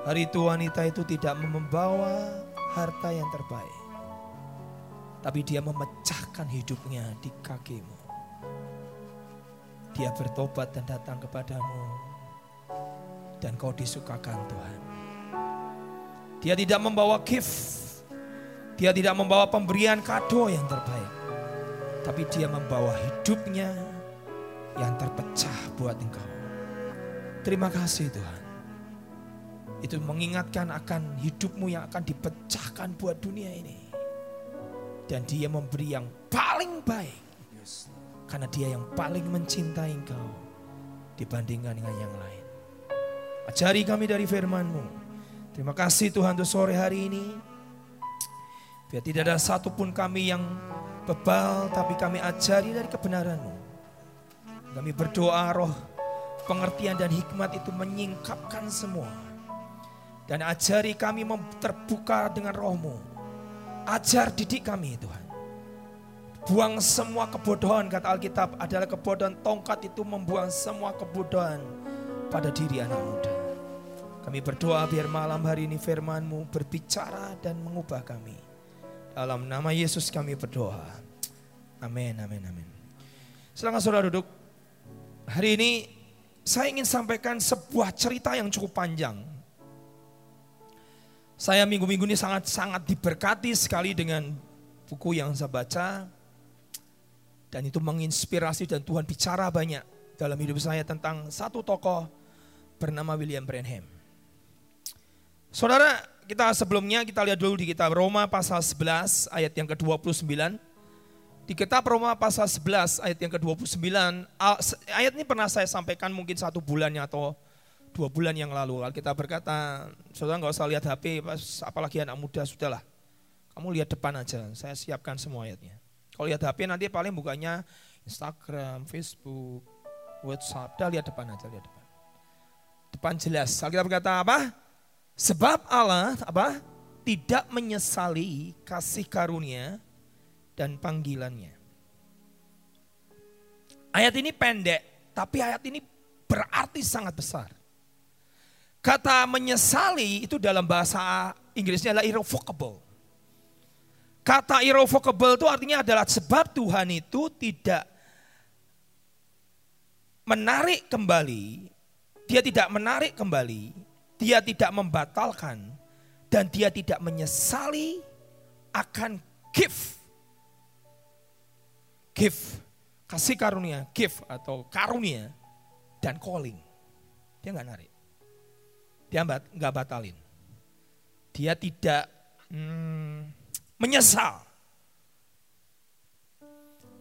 Hari itu wanita itu tidak membawa harta yang terbaik. Tapi dia memecahkan hidupnya di kakimu. Dia bertobat dan datang kepadamu. Dan kau disukakan Tuhan. Dia tidak membawa gift. Dia tidak membawa pemberian kado yang terbaik. Tapi dia membawa hidupnya yang terpecah buat engkau. Terima kasih Tuhan. Itu mengingatkan akan hidupmu yang akan dipecahkan buat dunia ini. Dan dia memberi yang paling baik. Karena dia yang paling mencintai engkau dibandingkan dengan yang lain. Ajari kami dari firmanmu. Terima kasih Tuhan untuk sore hari ini. Biar tidak ada satupun kami yang bebal, tapi kami ajari dari kebenaranmu. Kami berdoa roh pengertian dan hikmat itu menyingkapkan semua dan ajari kami terbuka dengan rohmu. Ajar didik kami Tuhan. Buang semua kebodohan kata Alkitab adalah kebodohan tongkat itu membuang semua kebodohan pada diri anak muda. Kami berdoa biar malam hari ini firmanmu berbicara dan mengubah kami. Dalam nama Yesus kami berdoa. Amin, amin, amin. Silakan saudara duduk. Hari ini saya ingin sampaikan sebuah cerita yang cukup panjang saya minggu-minggu ini sangat-sangat diberkati sekali dengan buku yang saya baca. Dan itu menginspirasi dan Tuhan bicara banyak dalam hidup saya tentang satu tokoh bernama William Branham. Saudara, kita sebelumnya kita lihat dulu di kitab Roma pasal 11 ayat yang ke-29. Di kitab Roma pasal 11 ayat yang ke-29, ayat ini pernah saya sampaikan mungkin satu bulannya atau dua bulan yang lalu kita berkata, saudara nggak usah lihat HP, apalagi anak muda sudahlah. Kamu lihat depan aja, saya siapkan semua ayatnya. Kalau lihat HP nanti paling bukannya Instagram, Facebook, WhatsApp, dah lihat depan aja, lihat depan. Depan jelas. Alkitab berkata apa? Sebab Allah apa? Tidak menyesali kasih karunia dan panggilannya. Ayat ini pendek, tapi ayat ini berarti sangat besar. Kata menyesali itu dalam bahasa Inggrisnya adalah irrevocable. Kata irrevocable itu artinya adalah sebab Tuhan itu tidak menarik kembali, dia tidak menarik kembali, dia tidak membatalkan, dan dia tidak menyesali akan gift. Gift, kasih karunia, gift atau karunia, dan calling. Dia nggak narik. Dia nggak batalin. Dia tidak hmm, menyesal.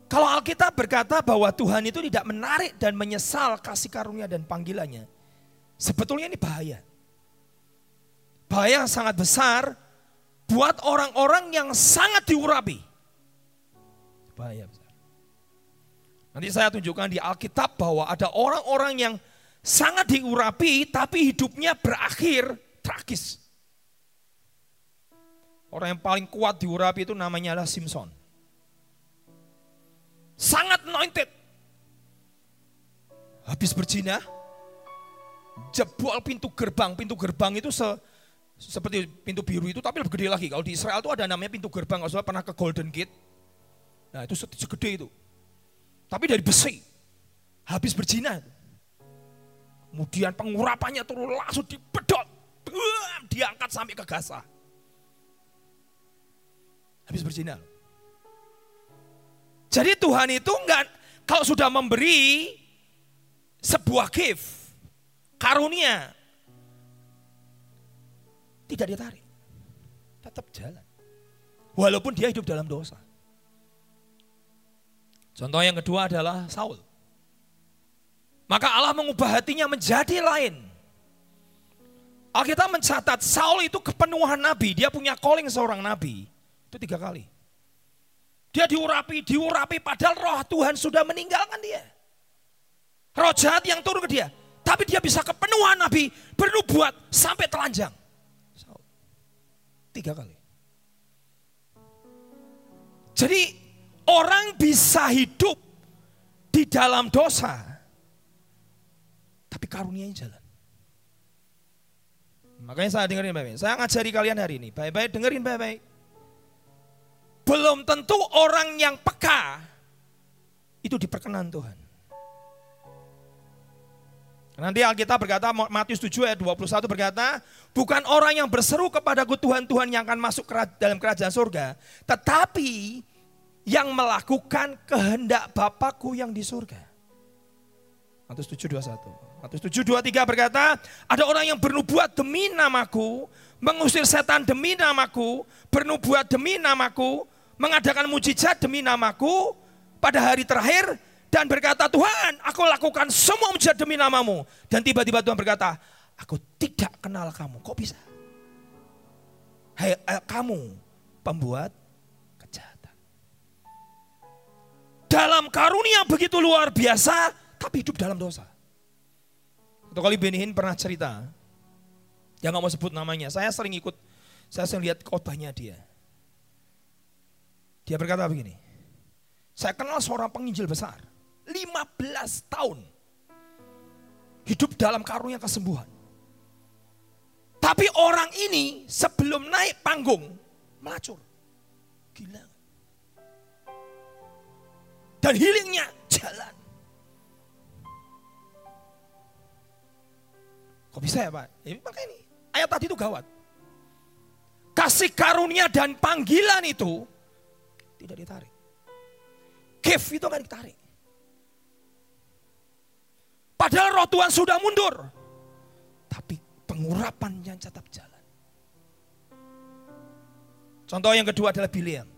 Kalau Alkitab berkata bahwa Tuhan itu tidak menarik dan menyesal kasih karunia dan panggilannya, sebetulnya ini bahaya. Bahaya yang sangat besar buat orang-orang yang sangat diurapi. Bahaya besar. Nanti saya tunjukkan di Alkitab bahwa ada orang-orang yang sangat diurapi tapi hidupnya berakhir tragis. Orang yang paling kuat diurapi itu namanya adalah Simpson. Sangat anointed. Habis berzina, jebol pintu gerbang. Pintu gerbang itu se, seperti pintu biru itu tapi lebih gede lagi. Kalau di Israel itu ada namanya pintu gerbang. Kalau pernah ke Golden Gate. Nah itu segede itu. Tapi dari besi. Habis berzina. Kemudian pengurapannya turun langsung dipedot. Diangkat sampai ke Gaza. Habis berzina. Jadi Tuhan itu enggak, kalau sudah memberi sebuah gift, karunia, tidak ditarik. Tetap jalan. Walaupun dia hidup dalam dosa. Contoh yang kedua adalah Saul. Maka Allah mengubah hatinya menjadi lain. Alkitab mencatat Saul itu kepenuhan nabi, dia punya calling seorang nabi. Itu tiga kali. Dia diurapi, diurapi padahal roh Tuhan sudah meninggalkan dia. Roh jahat yang turun ke dia. Tapi dia bisa kepenuhan nabi, bernubuat sampai telanjang. Saul. Tiga kali. Jadi orang bisa hidup di dalam dosa tapi karunianya jalan. Makanya saya dengerin baik-baik. Saya ngajari kalian hari ini. Baik-baik dengerin baik-baik. Belum tentu orang yang peka itu diperkenan Tuhan. Nanti Alkitab berkata, Matius 7 ayat 21 berkata, bukan orang yang berseru kepadaku Tuhan, Tuhan yang akan masuk dalam kerajaan surga. Tetapi yang melakukan kehendak Bapakku yang di surga. Matius 7, 21. Matius 7, 23 berkata, ada orang yang bernubuat demi namaku, mengusir setan demi namaku, bernubuat demi namaku, mengadakan mujizat demi namaku, pada hari terakhir dan berkata, Tuhan aku lakukan semua mujizat demi namamu. Dan tiba-tiba Tuhan berkata, aku tidak kenal kamu. Kok bisa? Eh, kamu pembuat kejahatan. Dalam karunia begitu luar biasa, tapi hidup dalam dosa. Satu kali Benihin pernah cerita, yang gak mau sebut namanya, saya sering ikut, saya sering lihat khotbahnya dia. Dia berkata begini, saya kenal seorang penginjil besar. 15 tahun hidup dalam karunia kesembuhan. Tapi orang ini sebelum naik panggung melacur. Gila. Dan healingnya jalan. Kok bisa ya Pak? Ya, makanya ini ayat tadi itu gawat. Kasih karunia dan panggilan itu tidak ditarik. Gift itu kan ditarik. Padahal roh Tuhan sudah mundur. Tapi pengurapan yang tetap jalan. Contoh yang kedua adalah Biliam.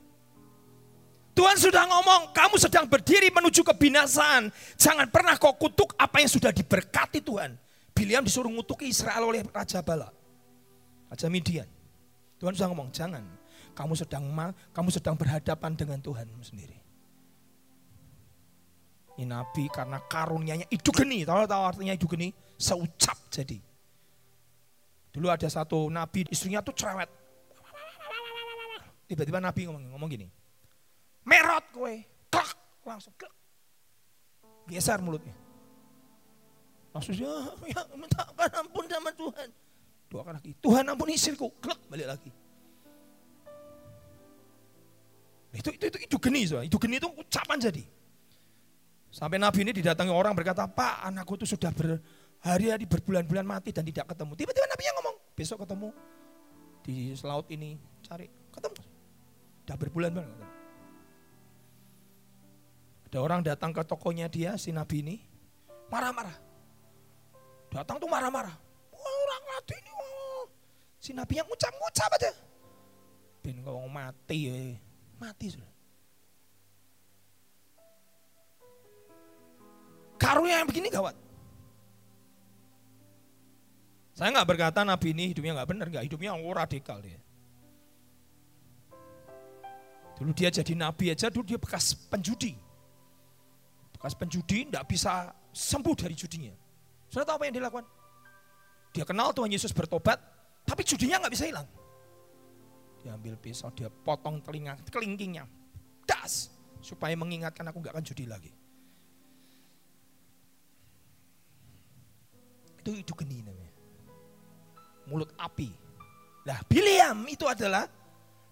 Tuhan sudah ngomong, kamu sedang berdiri menuju kebinasaan. Jangan pernah kau kutuk apa yang sudah diberkati Tuhan. Biliam disuruh ngutuki Israel oleh Raja Bala. Raja Midian. Tuhan sudah ngomong, jangan. Kamu sedang kamu sedang berhadapan dengan Tuhan sendiri. Ini nabi karena karunianya itu geni. Tahu tahu artinya itu geni? Seucap jadi. Dulu ada satu nabi, istrinya tuh cerewet. Tiba-tiba nabi ngomong, ngomong gini. Merot kue, klak, langsung klak. Geser mulutnya. Maksudnya, ya minta ampun sama Tuhan. Dua kali lagi, Tuhan ampun istriku, klak, balik lagi. Itu itu itu, itu geni, so. itu geni itu ucapan jadi. Sampai Nabi ini didatangi orang berkata, Pak anakku itu sudah berhari-hari berbulan-bulan mati dan tidak ketemu. Tiba-tiba Nabi yang ngomong, besok ketemu di laut ini, cari, ketemu. Sudah berbulan-bulan ketemu. Ada orang datang ke tokonya dia, si Nabi ini, marah-marah. Datang tuh marah-marah. Orang mati ini, wah. Si Nabi yang ngucap-ngucap aja. Ben kau mati, ya. mati sudah. Karunia yang begini gawat. Saya nggak berkata Nabi ini hidupnya nggak benar, nggak hidupnya oh, radikal dia. Dulu dia jadi Nabi aja, dulu dia bekas penjudi. Bekas penjudi nggak bisa sembuh dari judinya. Sudah tahu apa yang dilakukan? Dia kenal Tuhan Yesus bertobat, tapi judinya nggak bisa hilang. Dia ambil pisau, dia potong telinga, kelingkingnya, das, supaya mengingatkan aku nggak akan judi lagi. Itu itu geni namanya. Mulut api. Nah, Biliam itu adalah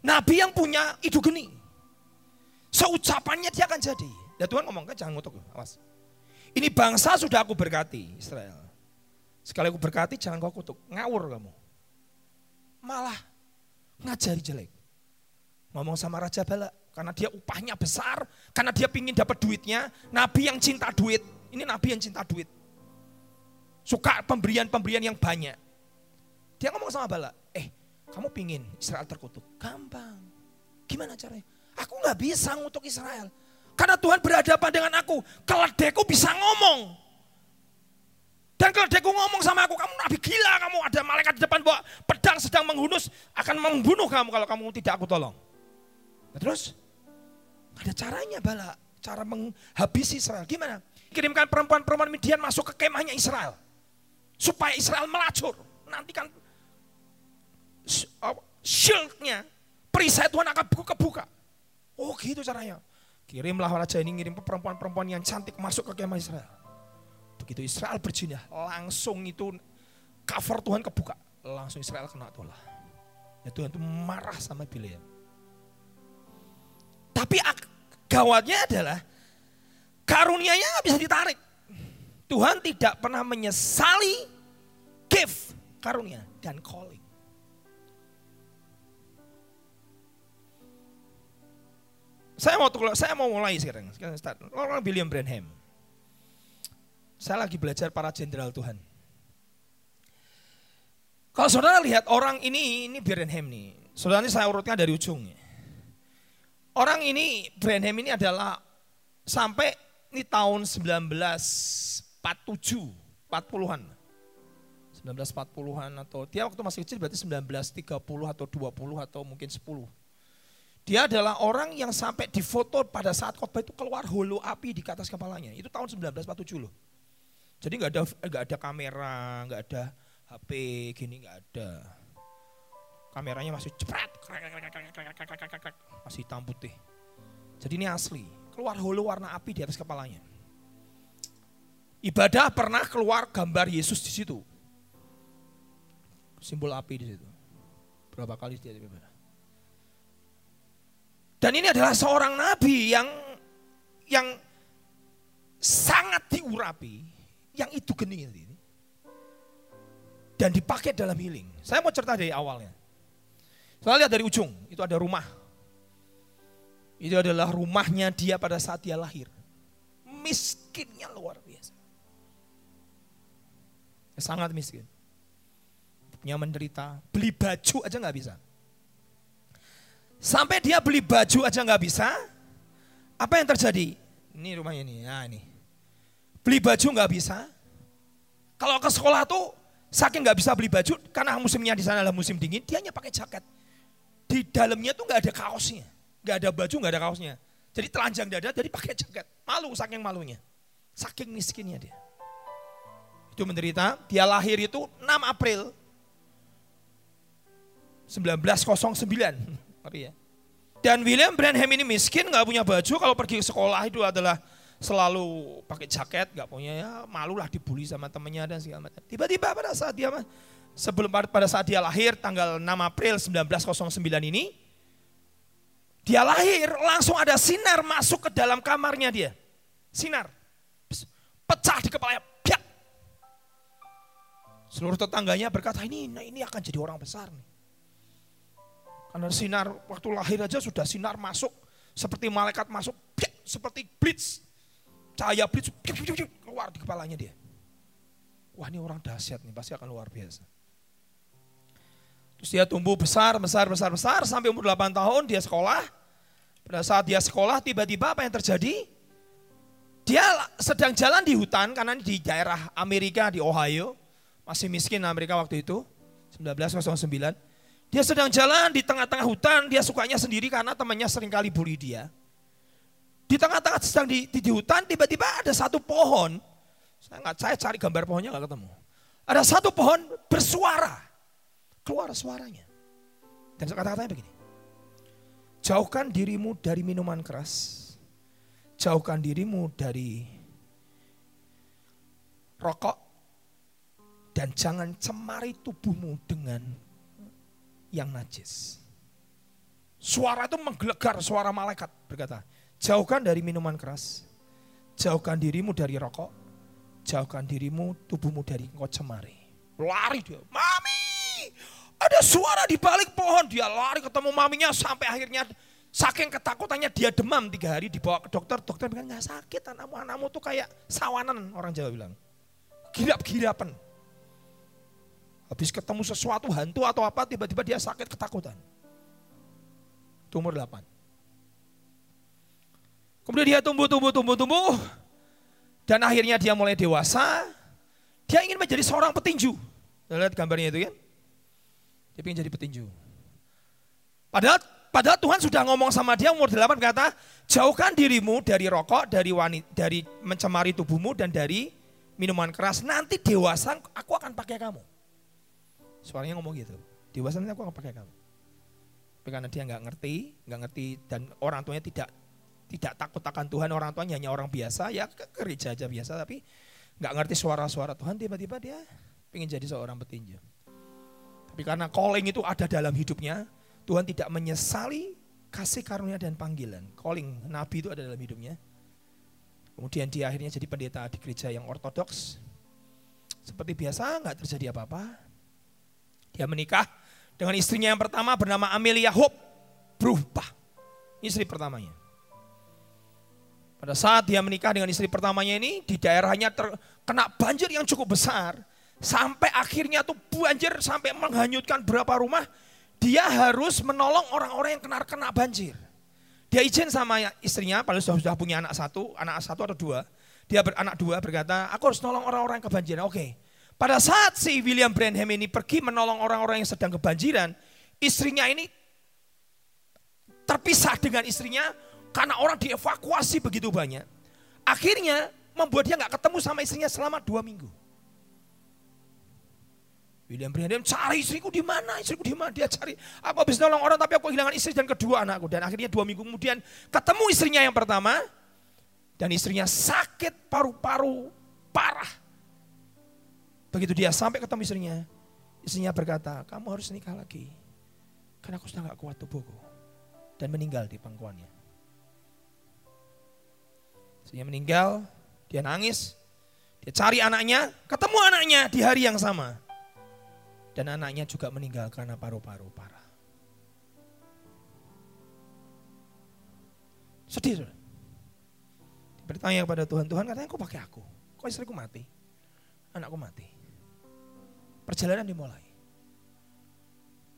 nabi yang punya itu geni. Seucapannya dia akan jadi. Ya Tuhan ngomong kan jangan ngutuk, awas. Ini bangsa sudah aku berkati Israel. Sekali aku berkati jangan kau kutuk, ngawur kamu. Malah ngajari jelek. Ngomong sama Raja Bala, karena dia upahnya besar, karena dia pingin dapat duitnya, nabi yang cinta duit. Ini nabi yang cinta duit. Suka pemberian-pemberian yang banyak. Dia ngomong sama Bala, eh kamu pingin Israel terkutuk? Gampang. Gimana caranya? Aku nggak bisa ngutuk Israel. Karena Tuhan berhadapan dengan aku. Keledekku bisa ngomong. Dan keledekku ngomong sama aku, kamu nabi gila kamu. Ada malaikat di depan bawa pedang sedang menghunus. Akan membunuh kamu kalau kamu tidak aku tolong. Nah, terus ada caranya Bala. Cara menghabisi Israel. Gimana? Kirimkan perempuan-perempuan Midian masuk ke kemahnya Israel supaya Israel melacur. Nanti kan shieldnya, perisai Tuhan akan buka kebuka. Oh gitu caranya. Kirimlah raja ini ngirim perempuan-perempuan yang cantik masuk ke kemah Israel. Begitu Israel berjinah, langsung itu cover Tuhan kebuka. langsung Israel kena tolah. Ya Tuhan itu marah sama Bileam. Tapi gawatnya adalah karunianya nggak bisa ditarik. Tuhan tidak pernah menyesali gift karunia dan calling. Saya mau saya mau mulai sekarang. Sekarang start. Orang William Branham. Saya lagi belajar para jenderal Tuhan. Kalau saudara lihat orang ini, ini Branham nih. Saudara ini saya urutkan dari ujung. Orang ini, Branham ini adalah sampai ini tahun 1947, 40-an. 1940-an atau dia waktu masih kecil berarti 1930 atau 20 atau mungkin 10. Dia adalah orang yang sampai difoto pada saat khotbah itu keluar holo api di atas kepalanya. Itu tahun 1947 loh. Jadi nggak ada nggak ada kamera, nggak ada HP gini nggak ada. Kameranya masih cepat, masih hitam putih. Jadi ini asli. Keluar holo warna api di atas kepalanya. Ibadah pernah keluar gambar Yesus di situ. Simbol api di situ. Berapa kali dia ibadah? Dan ini adalah seorang nabi yang yang sangat diurapi, yang itu geni ini. Dan dipakai dalam healing. Saya mau cerita dari awalnya. Saya lihat dari ujung, itu ada rumah. Itu adalah rumahnya dia pada saat dia lahir. Miskinnya luar biasa. Sangat miskin. Punya menderita, beli baju aja nggak bisa. Sampai dia beli baju aja nggak bisa. Apa yang terjadi? Ini rumahnya ini, nah ini. Beli baju nggak bisa. Kalau ke sekolah tuh saking nggak bisa beli baju karena musimnya di sana adalah musim dingin, dia hanya pakai jaket. Di dalamnya tuh nggak ada kaosnya, nggak ada baju, nggak ada kaosnya. Jadi telanjang dada, jadi pakai jaket. Malu saking malunya, saking miskinnya dia. Itu menderita. Dia lahir itu 6 April 1909 tapi ya. Dan William Branham ini miskin, nggak punya baju. Kalau pergi ke sekolah itu adalah selalu pakai jaket, nggak punya ya malu lah dibully sama temennya dan segala macam. Tiba-tiba pada saat dia sebelum pada saat dia lahir tanggal 6 April 1909 ini, dia lahir langsung ada sinar masuk ke dalam kamarnya dia. Sinar. Pecah di kepalanya. Piak. Seluruh tetangganya berkata, ini ini akan jadi orang besar nih. Karena sinar waktu lahir aja sudah sinar masuk seperti malaikat masuk, seperti blitz. Cahaya blitz keluar di kepalanya dia. Wah ini orang dahsyat nih, pasti akan luar biasa. Terus dia tumbuh besar, besar, besar, besar sampai umur 8 tahun dia sekolah. Pada saat dia sekolah tiba-tiba apa yang terjadi? Dia sedang jalan di hutan karena di daerah Amerika di Ohio. Masih miskin Amerika waktu itu, 1909. Dia sedang jalan di tengah-tengah hutan, dia sukanya sendiri karena temannya sering kali bully dia. Di tengah-tengah sedang di, di, di hutan, tiba-tiba ada satu pohon. Saya nggak, saya cari gambar pohonnya nggak ketemu. Ada satu pohon bersuara, keluar suaranya. Dan kata-katanya begini, jauhkan dirimu dari minuman keras, jauhkan dirimu dari rokok, dan jangan cemari tubuhmu dengan yang najis. Suara itu menggelegar suara malaikat berkata, jauhkan dari minuman keras, jauhkan dirimu dari rokok, jauhkan dirimu, tubuhmu dari engkau cemari. Lari dia, mami, ada suara di balik pohon. Dia lari ketemu maminya sampai akhirnya saking ketakutannya dia demam tiga hari dibawa ke dokter. Dokter bilang nggak sakit anakmu, anakmu tuh kayak sawanan orang Jawa bilang. Girap-girapan. Habis ketemu sesuatu hantu atau apa tiba-tiba dia sakit ketakutan. Itu umur 8. Kemudian dia tumbuh, tumbuh, tumbuh, tumbuh. Dan akhirnya dia mulai dewasa. Dia ingin menjadi seorang petinju. Lihat gambarnya itu kan. Dia ingin jadi petinju. Padahal padahal Tuhan sudah ngomong sama dia umur 8 kata, jauhkan dirimu dari rokok, dari wanita, dari mencemari tubuhmu dan dari minuman keras. Nanti dewasa aku akan pakai kamu. Suaranya ngomong gitu. Dewasa nanti aku akan pakai kamu. Tapi karena dia nggak ngerti, nggak ngerti dan orang tuanya tidak tidak takut akan Tuhan, orang tuanya hanya orang biasa, ya ke gereja aja biasa, tapi nggak ngerti suara-suara Tuhan, tiba-tiba dia ingin jadi seorang petinju. Tapi karena calling itu ada dalam hidupnya, Tuhan tidak menyesali kasih karunia dan panggilan. Calling nabi itu ada dalam hidupnya. Kemudian dia akhirnya jadi pendeta di gereja yang ortodoks. Seperti biasa nggak terjadi apa-apa. Dia menikah dengan istrinya yang pertama bernama Amelia Hope. Berubah. Istri pertamanya. Pada saat dia menikah dengan istri pertamanya ini, di daerahnya terkena banjir yang cukup besar. Sampai akhirnya tuh banjir sampai menghanyutkan berapa rumah. Dia harus menolong orang-orang yang kena kena banjir. Dia izin sama istrinya, padahal sudah, sudah punya anak satu, anak satu atau dua. Dia beranak dua berkata, aku harus nolong orang-orang yang kebanjiran. Oke, pada saat si William Branham ini pergi menolong orang-orang yang sedang kebanjiran, istrinya ini terpisah dengan istrinya, karena orang dievakuasi begitu banyak. Akhirnya membuat dia nggak ketemu sama istrinya selama dua minggu. William Branham cari istriku di mana, istriku di mana dia cari. Aku habis nolong orang tapi aku kehilangan istri dan kedua anakku. Dan akhirnya dua minggu kemudian ketemu istrinya yang pertama. Dan istrinya sakit paru-paru parah. Begitu dia sampai ketemu istrinya, istrinya berkata, kamu harus nikah lagi. Karena aku sudah gak kuat tubuhku. Dan meninggal di pangkuannya. Istrinya meninggal, dia nangis, dia cari anaknya, ketemu anaknya di hari yang sama. Dan anaknya juga meninggal karena paru-paru parah. Sedih. Bertanya kepada Tuhan, Tuhan katanya kok pakai aku? Kok istriku mati? Anakku mati. Perjalanan dimulai.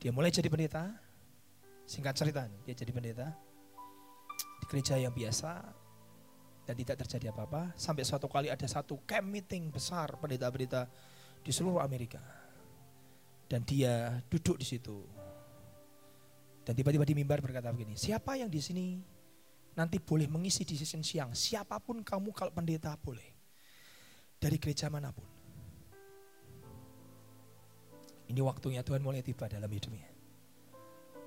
Dia mulai jadi pendeta. Singkat cerita, dia jadi pendeta. Di gereja yang biasa, dan tidak terjadi apa-apa sampai suatu kali ada satu camp meeting besar pendeta-pendeta di seluruh Amerika dan dia duduk di situ dan tiba-tiba di mimbar berkata begini siapa yang di sini nanti boleh mengisi di sesi siang siapa pun kamu kalau pendeta boleh dari gereja mana pun ini waktunya Tuhan mulai tiba dalam hidupnya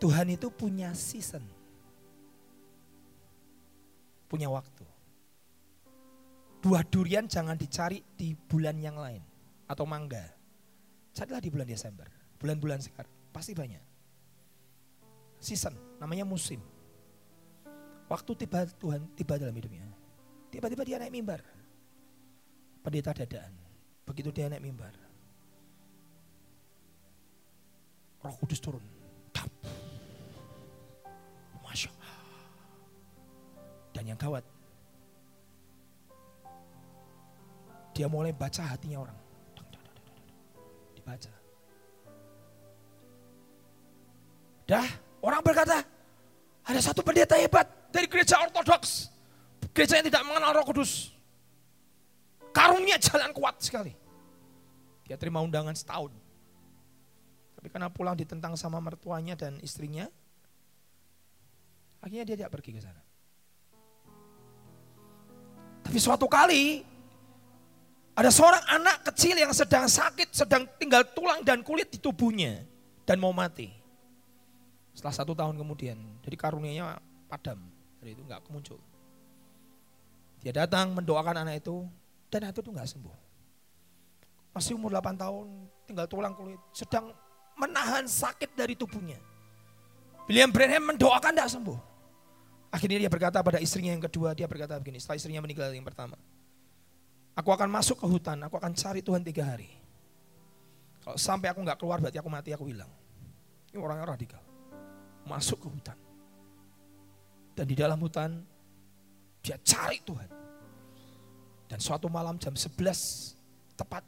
Tuhan itu punya season punya waktu buah durian jangan dicari di bulan yang lain atau mangga. Carilah di bulan Desember, bulan-bulan sekarang pasti banyak. Season, namanya musim. Waktu tiba Tuhan tiba dalam hidupnya. Tiba-tiba dia naik mimbar. Pendeta dadaan. Begitu dia naik mimbar. Roh Kudus turun. Masya Allah. Dan yang gawat, Dia mulai baca hatinya orang. Dibaca. Dah, orang berkata, ada satu pendeta hebat dari gereja ortodoks. Gereja yang tidak mengenal roh kudus. Karunia jalan kuat sekali. Dia terima undangan setahun. Tapi karena pulang ditentang sama mertuanya dan istrinya, akhirnya dia tidak pergi ke sana. Tapi suatu kali ada seorang anak kecil yang sedang sakit, sedang tinggal tulang dan kulit di tubuhnya dan mau mati. Setelah satu tahun kemudian, jadi karunianya padam, dari itu nggak muncul. Dia datang mendoakan anak itu dan anak itu nggak sembuh. Masih umur 8 tahun, tinggal tulang kulit, sedang menahan sakit dari tubuhnya. William Branham mendoakan tidak sembuh. Akhirnya dia berkata pada istrinya yang kedua, dia berkata begini, setelah istrinya meninggal yang pertama. Aku akan masuk ke hutan, aku akan cari Tuhan tiga hari. Kalau sampai aku nggak keluar berarti aku mati, aku hilang. Ini orang radikal. Masuk ke hutan. Dan di dalam hutan, dia cari Tuhan. Dan suatu malam jam 11 tepat,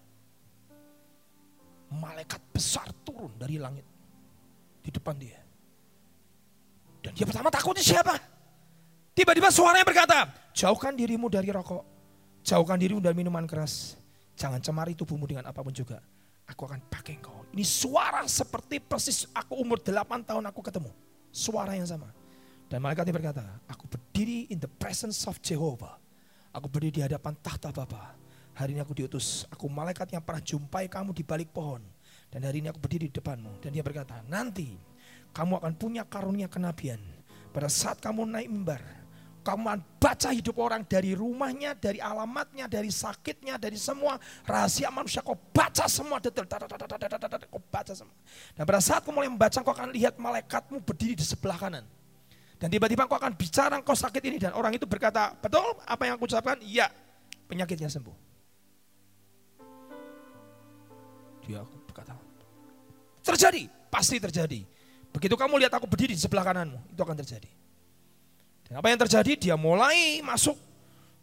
malaikat besar turun dari langit di depan dia. Dan dia pertama takutnya siapa? Tiba-tiba suaranya berkata, jauhkan dirimu dari rokok Jauhkan dirimu dari minuman keras. Jangan cemari tubuhmu dengan apa pun juga. Aku akan pakai engkau. Ini suara seperti persis aku umur 8 tahun aku ketemu. Suara yang sama. Dan malaikatnya berkata, aku berdiri in the presence of Jehovah. Aku berdiri di hadapan tahta Bapa. Hari ini aku diutus, aku malaikat yang pernah jumpai kamu di balik pohon. Dan hari ini aku berdiri di depanmu. Dan dia berkata, nanti kamu akan punya karunia kenabian. Pada saat kamu naik mimbar, kamu baca hidup orang dari rumahnya, dari alamatnya, dari sakitnya, dari semua rahasia manusia. Kau baca semua detail. Kau baca semua. Dan pada saat kau mulai membaca, kau akan lihat malaikatmu berdiri di sebelah kanan. Dan tiba-tiba kau akan bicara, kau sakit ini. Dan orang itu berkata, betul apa yang aku ucapkan? Iya, penyakitnya sembuh. Dia berkata, terjadi, pasti terjadi. Begitu kamu lihat aku berdiri di sebelah kananmu, itu akan terjadi. Dan apa yang terjadi? Dia mulai masuk,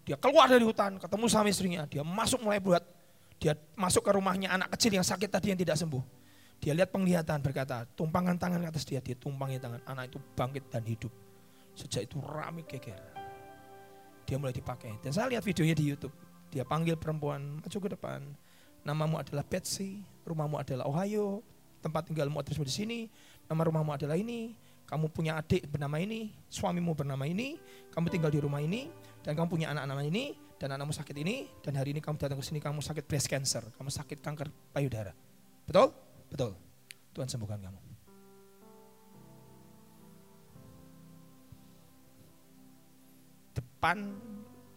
dia keluar dari hutan, ketemu sama istrinya, dia masuk mulai buat, dia masuk ke rumahnya anak kecil yang sakit tadi yang tidak sembuh. Dia lihat penglihatan berkata, tumpangan tangan ke atas dia, dia tumpangi tangan, anak itu bangkit dan hidup. Sejak itu rame geger. Dia mulai dipakai. Dan saya lihat videonya di Youtube. Dia panggil perempuan, maju ke depan. Namamu adalah Betsy, rumahmu adalah Ohio, tempat tinggalmu adalah di sini, nama rumahmu adalah ini, kamu punya adik bernama ini, suamimu bernama ini, kamu tinggal di rumah ini, dan kamu punya anak-anak ini, dan anakmu sakit ini, dan hari ini kamu datang ke sini, kamu sakit breast cancer, kamu sakit kanker payudara. Betul? Betul. Tuhan sembuhkan kamu. Depan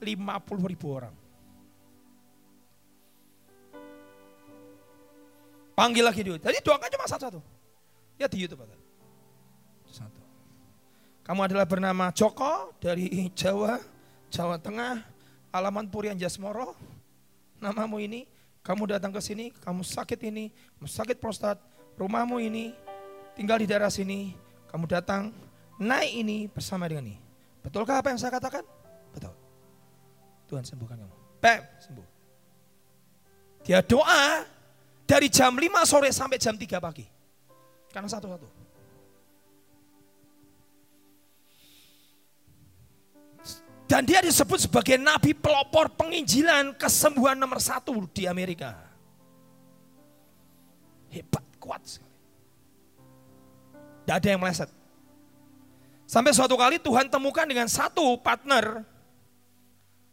50 ribu orang. Panggil lagi dia. Jadi doakan cuma satu-satu. Ya di Youtube. Satu. Kamu adalah bernama Joko dari Jawa, Jawa Tengah, alaman Purian Jasmoro. Namamu ini, kamu datang ke sini, kamu sakit ini, sakit prostat, rumahmu ini, tinggal di daerah sini, kamu datang naik ini bersama dengan ini. Betulkah apa yang saya katakan? Betul. Tuhan sembuhkan kamu. Pem, sembuh. Dia doa dari jam 5 sore sampai jam 3 pagi. Karena satu-satu. Dan dia disebut sebagai nabi pelopor penginjilan kesembuhan nomor satu di Amerika. Hebat, kuat sekali. Tidak ada yang meleset. Sampai suatu kali Tuhan temukan dengan satu partner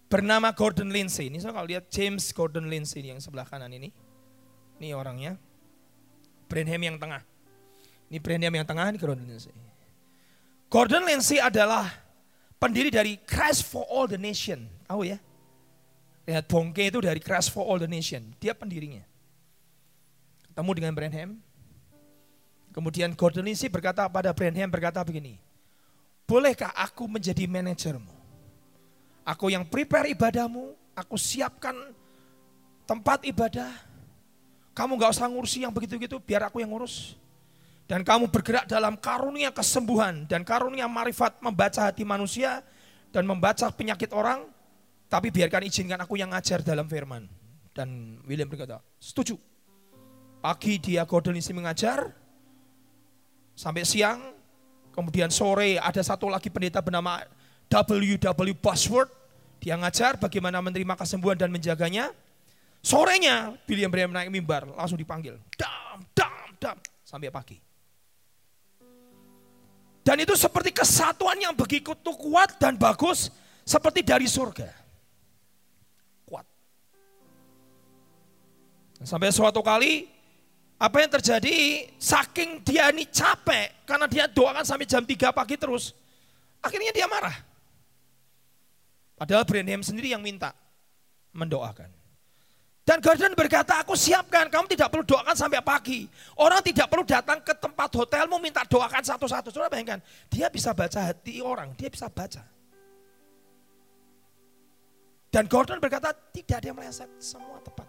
bernama Gordon Lindsay. Ini saya kalau lihat James Gordon Lindsay yang sebelah kanan ini. Ini orangnya. Branham yang tengah. Ini Branham yang tengah, ini Gordon Lindsay. Gordon Lindsay adalah pendiri dari Christ for All the Nation. Tahu ya? Lihat bongke itu dari Christ for All the Nation. Dia pendirinya. Ketemu dengan Branham. Kemudian Gordon Lindsay berkata pada Branham berkata begini. Bolehkah aku menjadi manajermu? Aku yang prepare ibadahmu, aku siapkan tempat ibadah. Kamu gak usah ngurusi yang begitu-gitu, biar aku yang ngurus. Dan kamu bergerak dalam karunia kesembuhan dan karunia marifat membaca hati manusia dan membaca penyakit orang. Tapi biarkan izinkan aku yang ngajar dalam firman. Dan William berkata, setuju. Pagi dia Gordon isi mengajar, sampai siang, kemudian sore ada satu lagi pendeta bernama W.W. Buzzword. Dia ngajar bagaimana menerima kesembuhan dan menjaganya. Sorenya William Branham naik mimbar, langsung dipanggil. Dam, dam, dam, sampai pagi. Dan itu seperti kesatuan yang begitu kuat dan bagus seperti dari surga. Kuat. Sampai suatu kali apa yang terjadi saking dia ini capek karena dia doakan sampai jam 3 pagi terus. Akhirnya dia marah. Padahal Branham sendiri yang minta mendoakan. Dan Gordon berkata, aku siapkan, kamu tidak perlu doakan sampai pagi. Orang tidak perlu datang ke tempat hotelmu minta doakan satu-satu. Saudara bayangkan, dia bisa baca hati orang, dia bisa baca. Dan Gordon berkata, tidak ada yang meleset, semua tepat.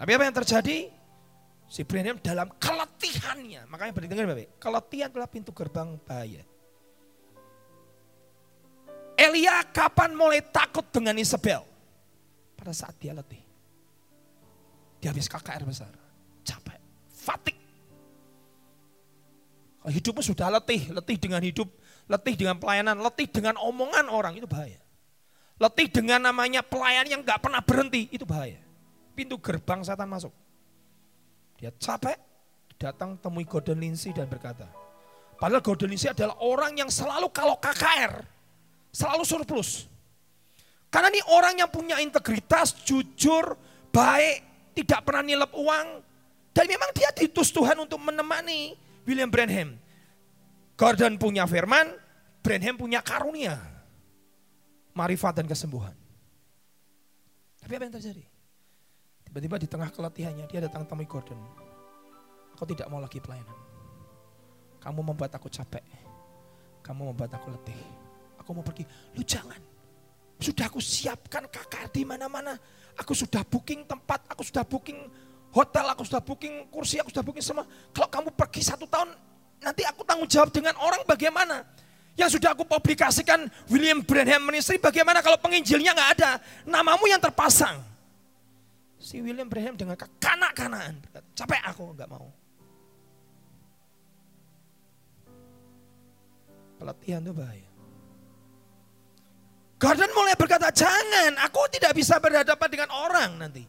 Tapi apa yang terjadi? Si Branham dalam keletihannya, makanya berdengar Bapak, keletihan adalah pintu gerbang bahaya. Elia kapan mulai takut dengan Isabel? Pada saat dia letih. Dia habis KKR besar. Capek. Fatik. Hidupmu sudah letih. Letih dengan hidup. Letih dengan pelayanan. Letih dengan omongan orang. Itu bahaya. Letih dengan namanya pelayan yang gak pernah berhenti. Itu bahaya. Pintu gerbang setan masuk. Dia capek. Datang temui Gordon Lindsay dan berkata. Padahal Gordon Lindsay adalah orang yang selalu kalau KKR selalu surplus. Karena ini orang yang punya integritas, jujur, baik, tidak pernah nilep uang. Dan memang dia ditus Tuhan untuk menemani William Branham. Gordon punya firman, Branham punya karunia. Marifat dan kesembuhan. Tapi apa yang terjadi? Tiba-tiba di tengah keletihannya dia datang temui Gordon. Aku tidak mau lagi pelayanan. Kamu membuat aku capek. Kamu membuat aku letih. Aku mau pergi. Lu jangan. Sudah aku siapkan kakak di mana-mana. Aku sudah booking tempat, aku sudah booking hotel, aku sudah booking kursi, aku sudah booking semua. Kalau kamu pergi satu tahun, nanti aku tanggung jawab dengan orang bagaimana. Yang sudah aku publikasikan William Branham Ministry, bagaimana kalau penginjilnya nggak ada, namamu yang terpasang. Si William Branham dengan kekanak-kanaan, capek aku nggak mau. Pelatihan itu bahaya. Gordon mulai berkata, jangan, aku tidak bisa berhadapan dengan orang nanti.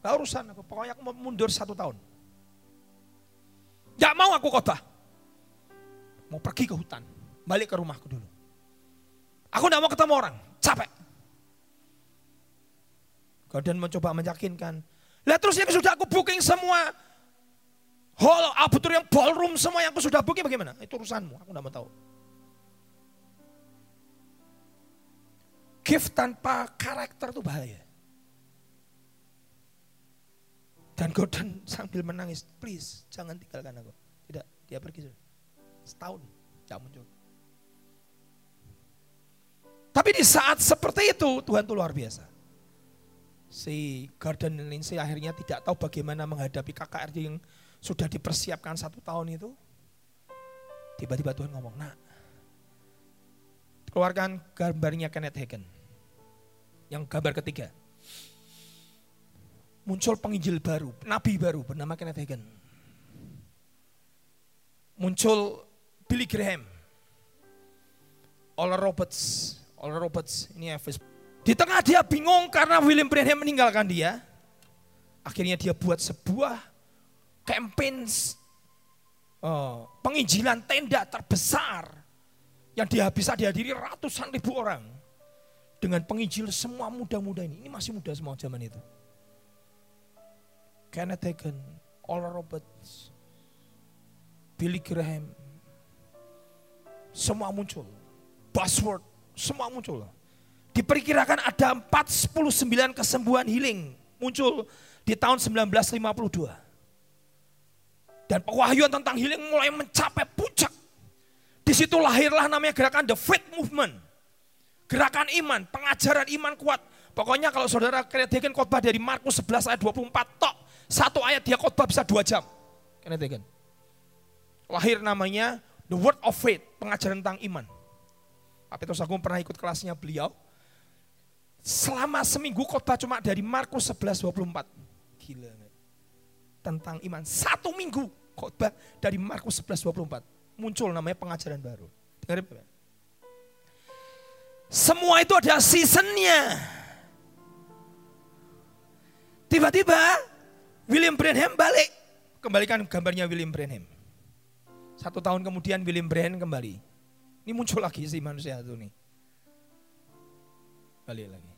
Gak urusan aku, pokoknya aku mau mundur satu tahun. Gak mau aku khotbah. Mau pergi ke hutan, balik ke rumahku dulu. Aku gak mau ketemu orang, capek. Gordon mencoba meyakinkan. Lihat terus yang sudah aku booking semua. Hall, auditorium, ballroom, semua yang aku sudah booking bagaimana? Itu urusanmu, aku gak mau tahu. Gift tanpa karakter itu bahaya. Dan Gordon sambil menangis, please jangan tinggalkan aku. Tidak, dia pergi setahun, tidak muncul. Tapi di saat seperti itu Tuhan itu luar biasa. Si Gordon Lindsay akhirnya tidak tahu bagaimana menghadapi KKR yang sudah dipersiapkan satu tahun itu. Tiba-tiba Tuhan ngomong, nak keluarkan gambarnya Kenneth Hagen. Yang gambar ketiga. Muncul penginjil baru, nabi baru bernama Kenneth Hagin. Muncul Billy Graham. Oral Roberts. Oral Roberts ini Efes. Di tengah dia bingung karena William Branham meninggalkan dia. Akhirnya dia buat sebuah campaign uh, penginjilan tenda terbesar yang dia bisa dihadiri ratusan ribu orang. Dengan penginjil semua muda-muda ini. Ini masih muda semua zaman itu. Kenneth Hagin, Oral Roberts, Billy Graham. Semua muncul. Buzzword, semua muncul. Diperkirakan ada 409 kesembuhan healing muncul di tahun 1952. Dan pewahyuan tentang healing mulai mencapai puncak di situ lahirlah namanya gerakan The Faith Movement. Gerakan iman, pengajaran iman kuat. Pokoknya kalau saudara kritikin khotbah dari Markus 11 ayat 24 tok. Satu ayat dia khotbah bisa dua jam. Kritikin. Lahir namanya The Word of Faith, pengajaran tentang iman. Pak Petrus Agung pernah ikut kelasnya beliau. Selama seminggu khotbah cuma dari Markus 11 24. Gila. Tentang iman. Satu minggu khotbah dari Markus 11 24 muncul namanya pengajaran baru. Dengar Semua itu ada seasonnya. Tiba-tiba William Branham balik. Kembalikan gambarnya William Branham. Satu tahun kemudian William Branham kembali. Ini muncul lagi si manusia itu nih. Balik lagi.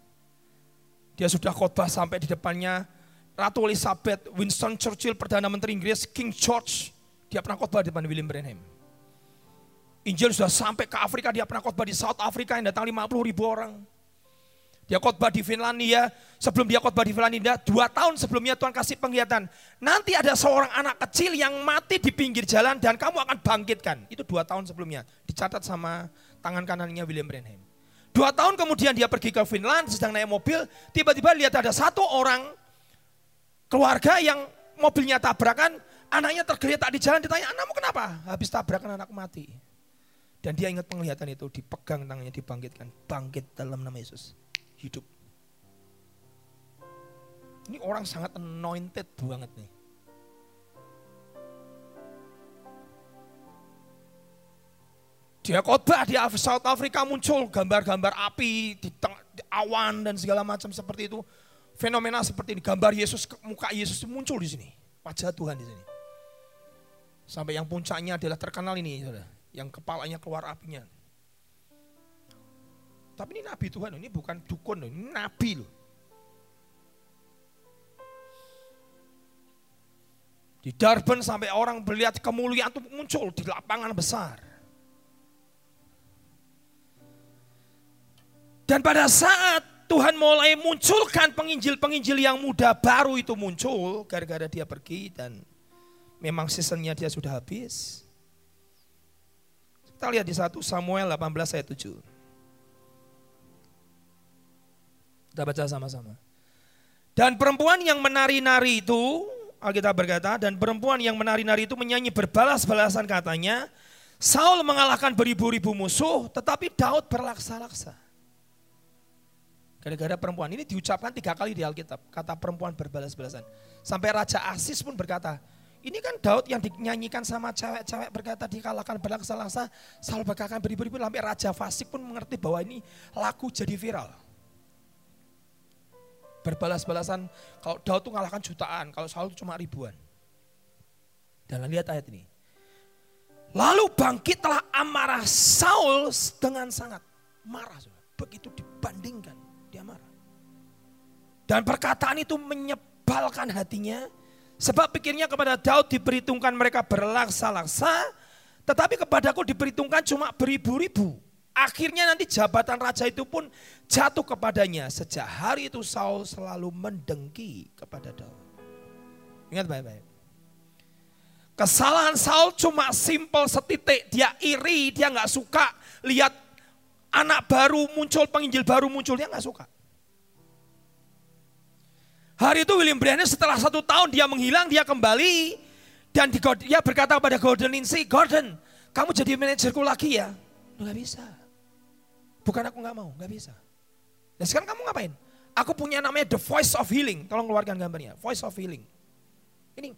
Dia sudah khotbah sampai di depannya Ratu Elizabeth, Winston Churchill, Perdana Menteri Inggris, King George. Dia pernah khotbah di depan William Branham. Injil sudah sampai ke Afrika, dia pernah khotbah di South Africa yang datang 50 ribu orang. Dia khotbah di Finlandia, sebelum dia khotbah di Finlandia, dua tahun sebelumnya Tuhan kasih penglihatan. Nanti ada seorang anak kecil yang mati di pinggir jalan dan kamu akan bangkitkan. Itu dua tahun sebelumnya, dicatat sama tangan kanannya William Branham. Dua tahun kemudian dia pergi ke Finland, sedang naik mobil, tiba-tiba lihat ada satu orang keluarga yang mobilnya tabrakan, anaknya tergeletak di jalan, ditanya, anakmu kenapa? Habis tabrakan anak mati. Dan dia ingat penglihatan itu, dipegang tangannya, dibangkitkan. Bangkit dalam nama Yesus. Hidup. Ini orang sangat anointed banget nih. Dia khotbah di South Africa muncul gambar-gambar api di, awan dan segala macam seperti itu. Fenomena seperti ini, gambar Yesus, muka Yesus muncul di sini. Wajah Tuhan di sini. Sampai yang puncaknya adalah terkenal ini, saudara yang kepalanya keluar apinya. Tapi ini nabi Tuhan, ini bukan dukun, ini nabi loh. Di Darben sampai orang melihat kemuliaan itu muncul di lapangan besar. Dan pada saat Tuhan mulai munculkan penginjil-penginjil yang muda baru itu muncul gara-gara dia pergi dan memang seasonnya dia sudah habis. Kita lihat di 1 Samuel 18 ayat 7. Kita baca sama-sama. Dan perempuan yang menari-nari itu, Alkitab berkata, dan perempuan yang menari-nari itu menyanyi berbalas-balasan katanya, Saul mengalahkan beribu-ribu musuh, tetapi Daud berlaksa-laksa. Gara-gara perempuan ini diucapkan tiga kali di Alkitab. Kata perempuan berbalas-balasan. Sampai Raja Asis pun berkata, ini kan Daud yang dinyanyikan sama cewek-cewek berkata dikalahkan berlaksa-laksa. Saul berkata beribu-ribu sampai Raja Fasik pun mengerti bahwa ini laku jadi viral. Berbalas-balasan, kalau Daud tuh ngalahkan jutaan, kalau Saul cuma ribuan. Dan lihat ayat ini. Lalu bangkitlah amarah Saul dengan sangat marah. Begitu dibandingkan dia marah. Dan perkataan itu menyebalkan hatinya. Sebab pikirnya kepada Daud diperhitungkan mereka berlaksa-laksa. Tetapi kepadaku diperhitungkan cuma beribu-ribu. Akhirnya nanti jabatan raja itu pun jatuh kepadanya. Sejak hari itu Saul selalu mendengki kepada Daud. Ingat baik-baik. Kesalahan Saul cuma simpel setitik. Dia iri, dia nggak suka lihat anak baru muncul, penginjil baru muncul, dia nggak suka. Hari itu William Branham setelah satu tahun dia menghilang, dia kembali. Dan dia berkata kepada Gordon Lindsay, Gordon, kamu jadi manajerku lagi ya? Nggak bisa. Bukan aku nggak mau, nggak bisa. Dan sekarang kamu ngapain? Aku punya namanya The Voice of Healing. Tolong keluarkan gambarnya. Voice of Healing. Ini.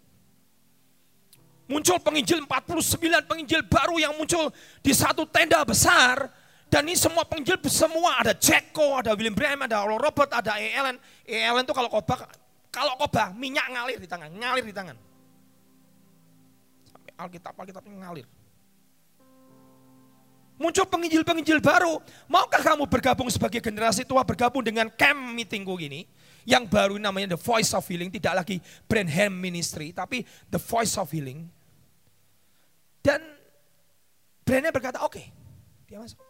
Muncul penginjil 49 penginjil baru yang muncul di satu tenda besar dan ini semua penginjil semua ada Jeko, ada William Branham, ada Robert, ada E. Allen. E. Allen itu kalau khotbah, kalau khotbah minyak ngalir di tangan, ngalir di tangan. Sampai Alkitab, Alkitabnya ngalir. Muncul penginjil-penginjil baru. Maukah kamu bergabung sebagai generasi tua bergabung dengan camp meetingku gini? Yang baru namanya The Voice of Healing, tidak lagi Branham Ministry, tapi The Voice of Healing. Dan Branham berkata, oke, okay. dia masuk.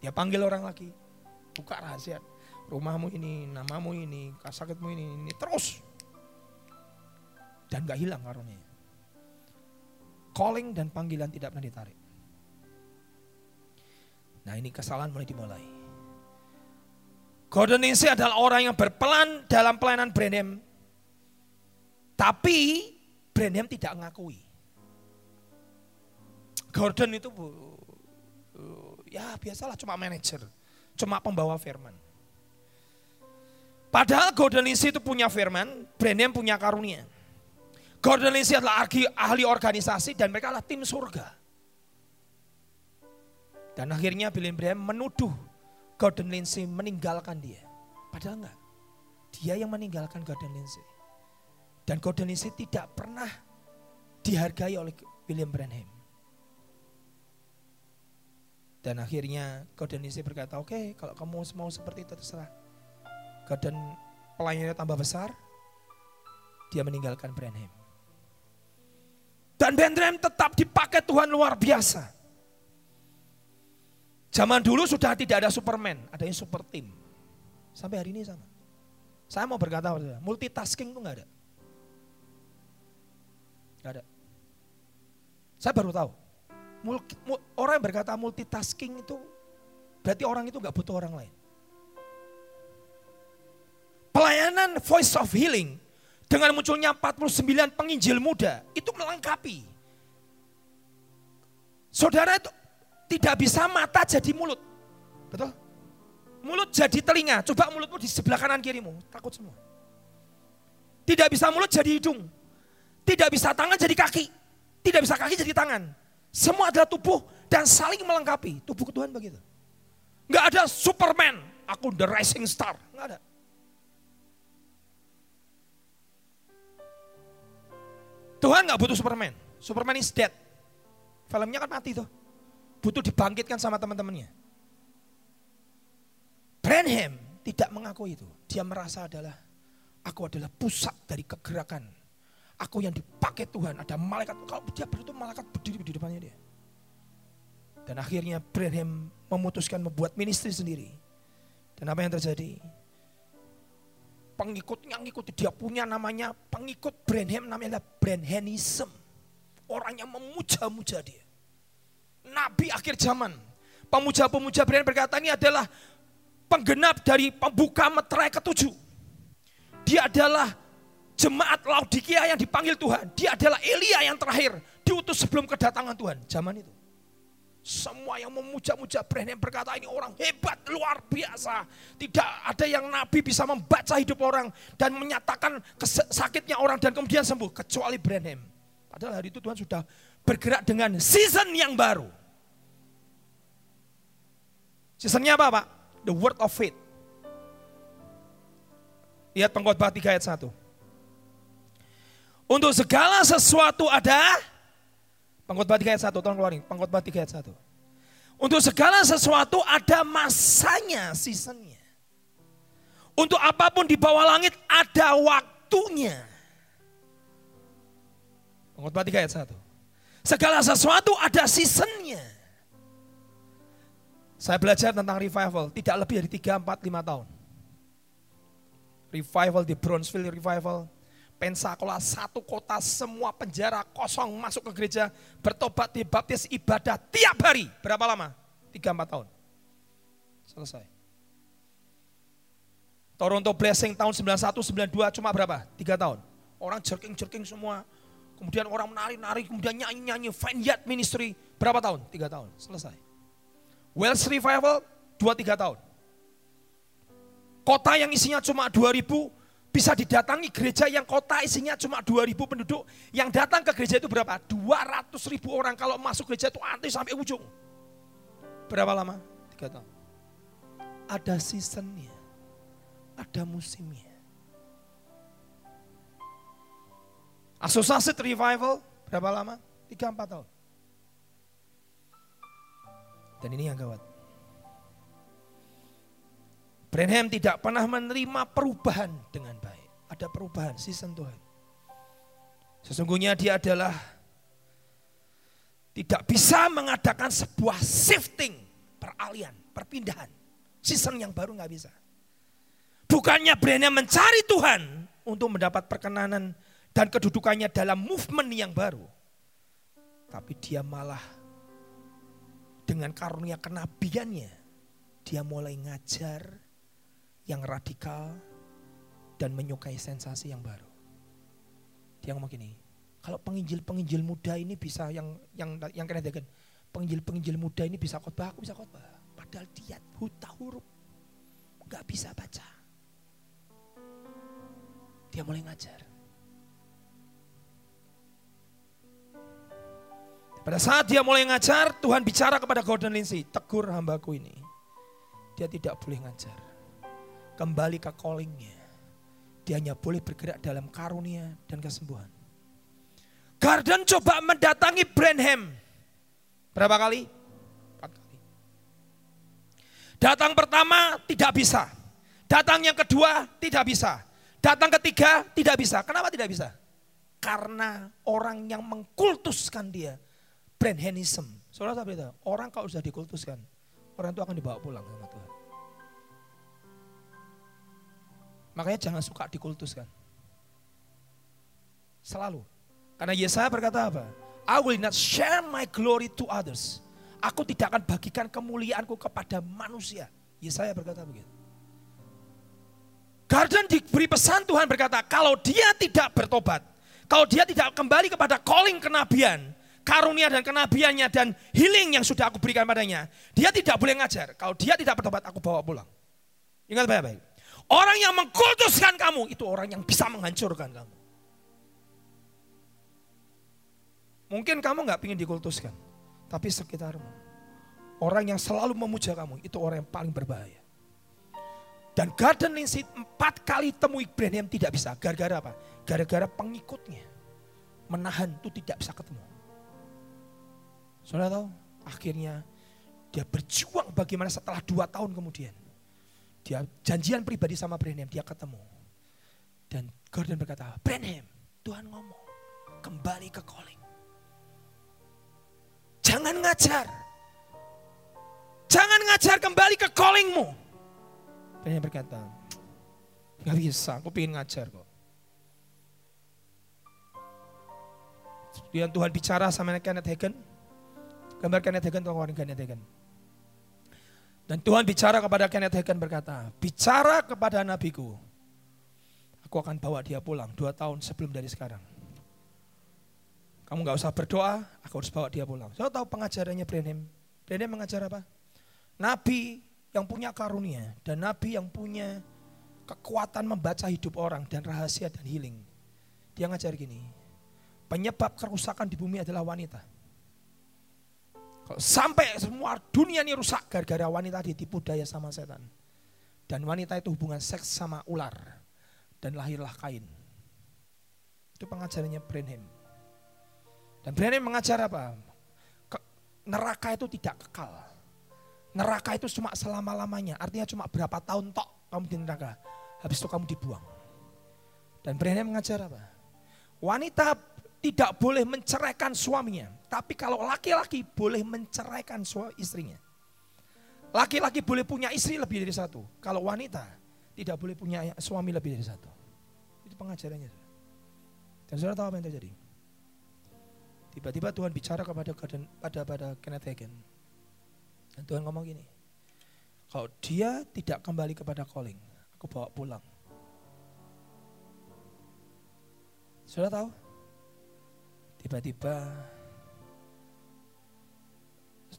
Dia panggil orang lagi. Buka rahasia. Rumahmu ini, namamu ini, sakitmu ini, ini terus. Dan gak hilang karunia. Calling dan panggilan tidak pernah ditarik. Nah ini kesalahan mulai dimulai. Gordon Lindsay adalah orang yang berpelan dalam pelayanan Branham. Tapi Branham tidak mengakui. Gordon itu ya biasalah cuma manajer, cuma pembawa firman. Padahal Gordon Lindsay itu punya firman, Branham punya karunia. Gordon Lindsay adalah ahli organisasi dan mereka adalah tim surga. Dan akhirnya Billy Branham menuduh Gordon Lindsay meninggalkan dia. Padahal enggak. Dia yang meninggalkan Gordon Lindsay. Dan Gordon Lindsay tidak pernah dihargai oleh William Branham. Dan akhirnya Gordon Lindsay berkata, oke okay, kalau kamu mau seperti itu terserah. Gordon pelayanannya tambah besar, dia meninggalkan Branham. Dan Branham tetap dipakai Tuhan luar biasa. Zaman dulu sudah tidak ada Superman, ada yang super team. Sampai hari ini sama. Saya mau berkata, multitasking itu nggak ada. Gak ada. Saya baru tahu orang yang berkata multitasking itu berarti orang itu gak butuh orang lain. Pelayanan Voice of Healing dengan munculnya 49 penginjil muda itu melengkapi. Saudara itu tidak bisa mata jadi mulut. Betul? Mulut jadi telinga. Coba mulutmu di sebelah kanan kirimu. Takut semua. Tidak bisa mulut jadi hidung. Tidak bisa tangan jadi kaki. Tidak bisa kaki jadi tangan. Semua adalah tubuh dan saling melengkapi. Tubuh Tuhan begitu. Enggak ada Superman, aku the rising star. Enggak ada. Tuhan nggak butuh Superman. Superman is dead. Filmnya kan mati tuh. Butuh dibangkitkan sama teman-temannya. Branham tidak mengakui itu. Dia merasa adalah aku adalah pusat dari kegerakan Aku yang dipakai Tuhan, ada malaikat. Kalau dia berdiri malaikat berdiri di depannya dia. Dan akhirnya Branham memutuskan membuat ministry sendiri. Dan apa yang terjadi? Pengikutnya ngikuti dia punya namanya pengikut Branham namanya Branhamism. Orang yang memuja-muja dia. Nabi akhir zaman. Pemuja-pemuja Branham berkata ini adalah penggenap dari pembuka meterai ketujuh. Dia adalah jemaat Laodikia yang dipanggil Tuhan. Dia adalah Elia yang terakhir diutus sebelum kedatangan Tuhan. Zaman itu. Semua yang memuja-muja Branham berkata ini orang hebat, luar biasa. Tidak ada yang Nabi bisa membaca hidup orang dan menyatakan sakitnya orang dan kemudian sembuh. Kecuali Branham. Padahal hari itu Tuhan sudah bergerak dengan season yang baru. Seasonnya apa Pak? The word of faith. Lihat pengkhotbah 3 ayat 1. Untuk segala sesuatu ada Pengkhotbah 3 ayat 1, tolong keluarin. Pengkhotbah 3 ayat 1. Untuk segala sesuatu ada masanya, seasonnya. Untuk apa pun di bawah langit ada waktunya. Pengkhotbah 3 ayat 1. Segala sesuatu ada seasonnya. Saya belajar tentang revival, tidak lebih dari 3, 4, 5 tahun. Revival di Brownsville Revival, Pensacola satu kota semua penjara kosong masuk ke gereja bertobat dibaptis ibadah tiap hari berapa lama? Tiga empat tahun selesai. Toronto Blessing tahun 91 92 cuma berapa? Tiga tahun. Orang jerking-jerking semua. Kemudian orang menari-nari, kemudian nyanyi-nyanyi. Vineyard Ministry berapa tahun? Tiga tahun, selesai. Wells Revival dua tiga tahun. Kota yang isinya cuma 2000 bisa didatangi gereja yang kota isinya cuma 2000 penduduk. Yang datang ke gereja itu berapa? 200 ribu orang kalau masuk gereja itu antri sampai ujung. Berapa lama? Tiga tahun. Ada seasonnya. Ada musimnya. Associated Revival berapa lama? Tiga empat tahun. Dan ini yang gawat. Branham tidak pernah menerima perubahan dengan baik. Ada perubahan, season Tuhan. Sesungguhnya dia adalah tidak bisa mengadakan sebuah shifting, peralihan, perpindahan. Season yang baru nggak bisa. Bukannya Branham mencari Tuhan untuk mendapat perkenanan dan kedudukannya dalam movement yang baru. Tapi dia malah dengan karunia kenabiannya, dia mulai ngajar yang radikal dan menyukai sensasi yang baru. Dia ngomong gini, kalau penginjil-penginjil muda ini bisa yang yang yang kena kan, penginjil-penginjil muda ini bisa khotbah, aku bisa khotbah. Padahal dia buta huruf, nggak bisa baca. Dia mulai ngajar. Pada saat dia mulai ngajar, Tuhan bicara kepada Gordon Lindsay, tegur hambaku ini. Dia tidak boleh ngajar kembali ke callingnya. Dia hanya boleh bergerak dalam karunia dan kesembuhan. Garden coba mendatangi Branham. Berapa kali? Empat kali. Datang pertama tidak bisa. Datang yang kedua tidak bisa. Datang ketiga tidak bisa. Kenapa tidak bisa? Karena orang yang mengkultuskan dia. Branhamism. Saudara tahu? Orang kalau sudah dikultuskan, orang itu akan dibawa pulang sama Tuhan. Makanya jangan suka dikultuskan. Selalu. Karena Yesaya berkata apa? I will not share my glory to others. Aku tidak akan bagikan kemuliaanku kepada manusia. Yesaya berkata begitu. Garden diberi pesan Tuhan berkata, kalau dia tidak bertobat, kalau dia tidak kembali kepada calling kenabian, karunia dan kenabiannya dan healing yang sudah aku berikan padanya, dia tidak boleh ngajar. Kalau dia tidak bertobat, aku bawa pulang. Ingat baik-baik. Orang yang mengkultuskan kamu itu orang yang bisa menghancurkan kamu. Mungkin kamu nggak ingin dikultuskan, tapi sekitarmu. Orang yang selalu memuja kamu itu orang yang paling berbahaya. Dan Garden Lindsay empat kali temui Branham tidak bisa. Gara-gara apa? Gara-gara pengikutnya. Menahan itu tidak bisa ketemu. Saudara tahu? Akhirnya dia berjuang bagaimana setelah dua tahun kemudian. Dia janjian pribadi sama Branham, dia ketemu. Dan Gordon berkata, Branham, Tuhan ngomong, kembali ke calling. Jangan ngajar. Jangan ngajar kembali ke callingmu. Branham berkata, nggak bisa, aku pengen ngajar kok. Kemudian Tuhan bicara sama Kenneth Hagin. Gambar Kenneth Hagin, tolong Kenneth Hagin. Dan Tuhan bicara kepada Kenneth Hagin berkata, bicara kepada nabiku, aku akan bawa dia pulang dua tahun sebelum dari sekarang. Kamu gak usah berdoa, aku harus bawa dia pulang. Saya tahu pengajarannya Branham. Branham mengajar apa? Nabi yang punya karunia dan nabi yang punya kekuatan membaca hidup orang dan rahasia dan healing. Dia ngajar gini, penyebab kerusakan di bumi adalah wanita. Sampai semua dunia ini rusak gara-gara wanita ditipu daya sama setan. Dan wanita itu hubungan seks sama ular. Dan lahirlah kain. Itu pengajarannya Branham. Dan Branham mengajar apa? neraka itu tidak kekal. Neraka itu cuma selama-lamanya. Artinya cuma berapa tahun tok kamu di neraka. Habis itu kamu dibuang. Dan Branham mengajar apa? Wanita tidak boleh menceraikan suaminya. Tapi kalau laki-laki boleh menceraikan istrinya. Laki-laki boleh punya istri lebih dari satu. Kalau wanita tidak boleh punya suami lebih dari satu. Itu pengajarannya. Dan saudara tahu apa yang terjadi? Tiba-tiba Tuhan bicara kepada pada pada Kenneth Hagin. Dan Tuhan ngomong gini. Kalau dia tidak kembali kepada calling, aku bawa pulang. Sudah tahu? Tiba-tiba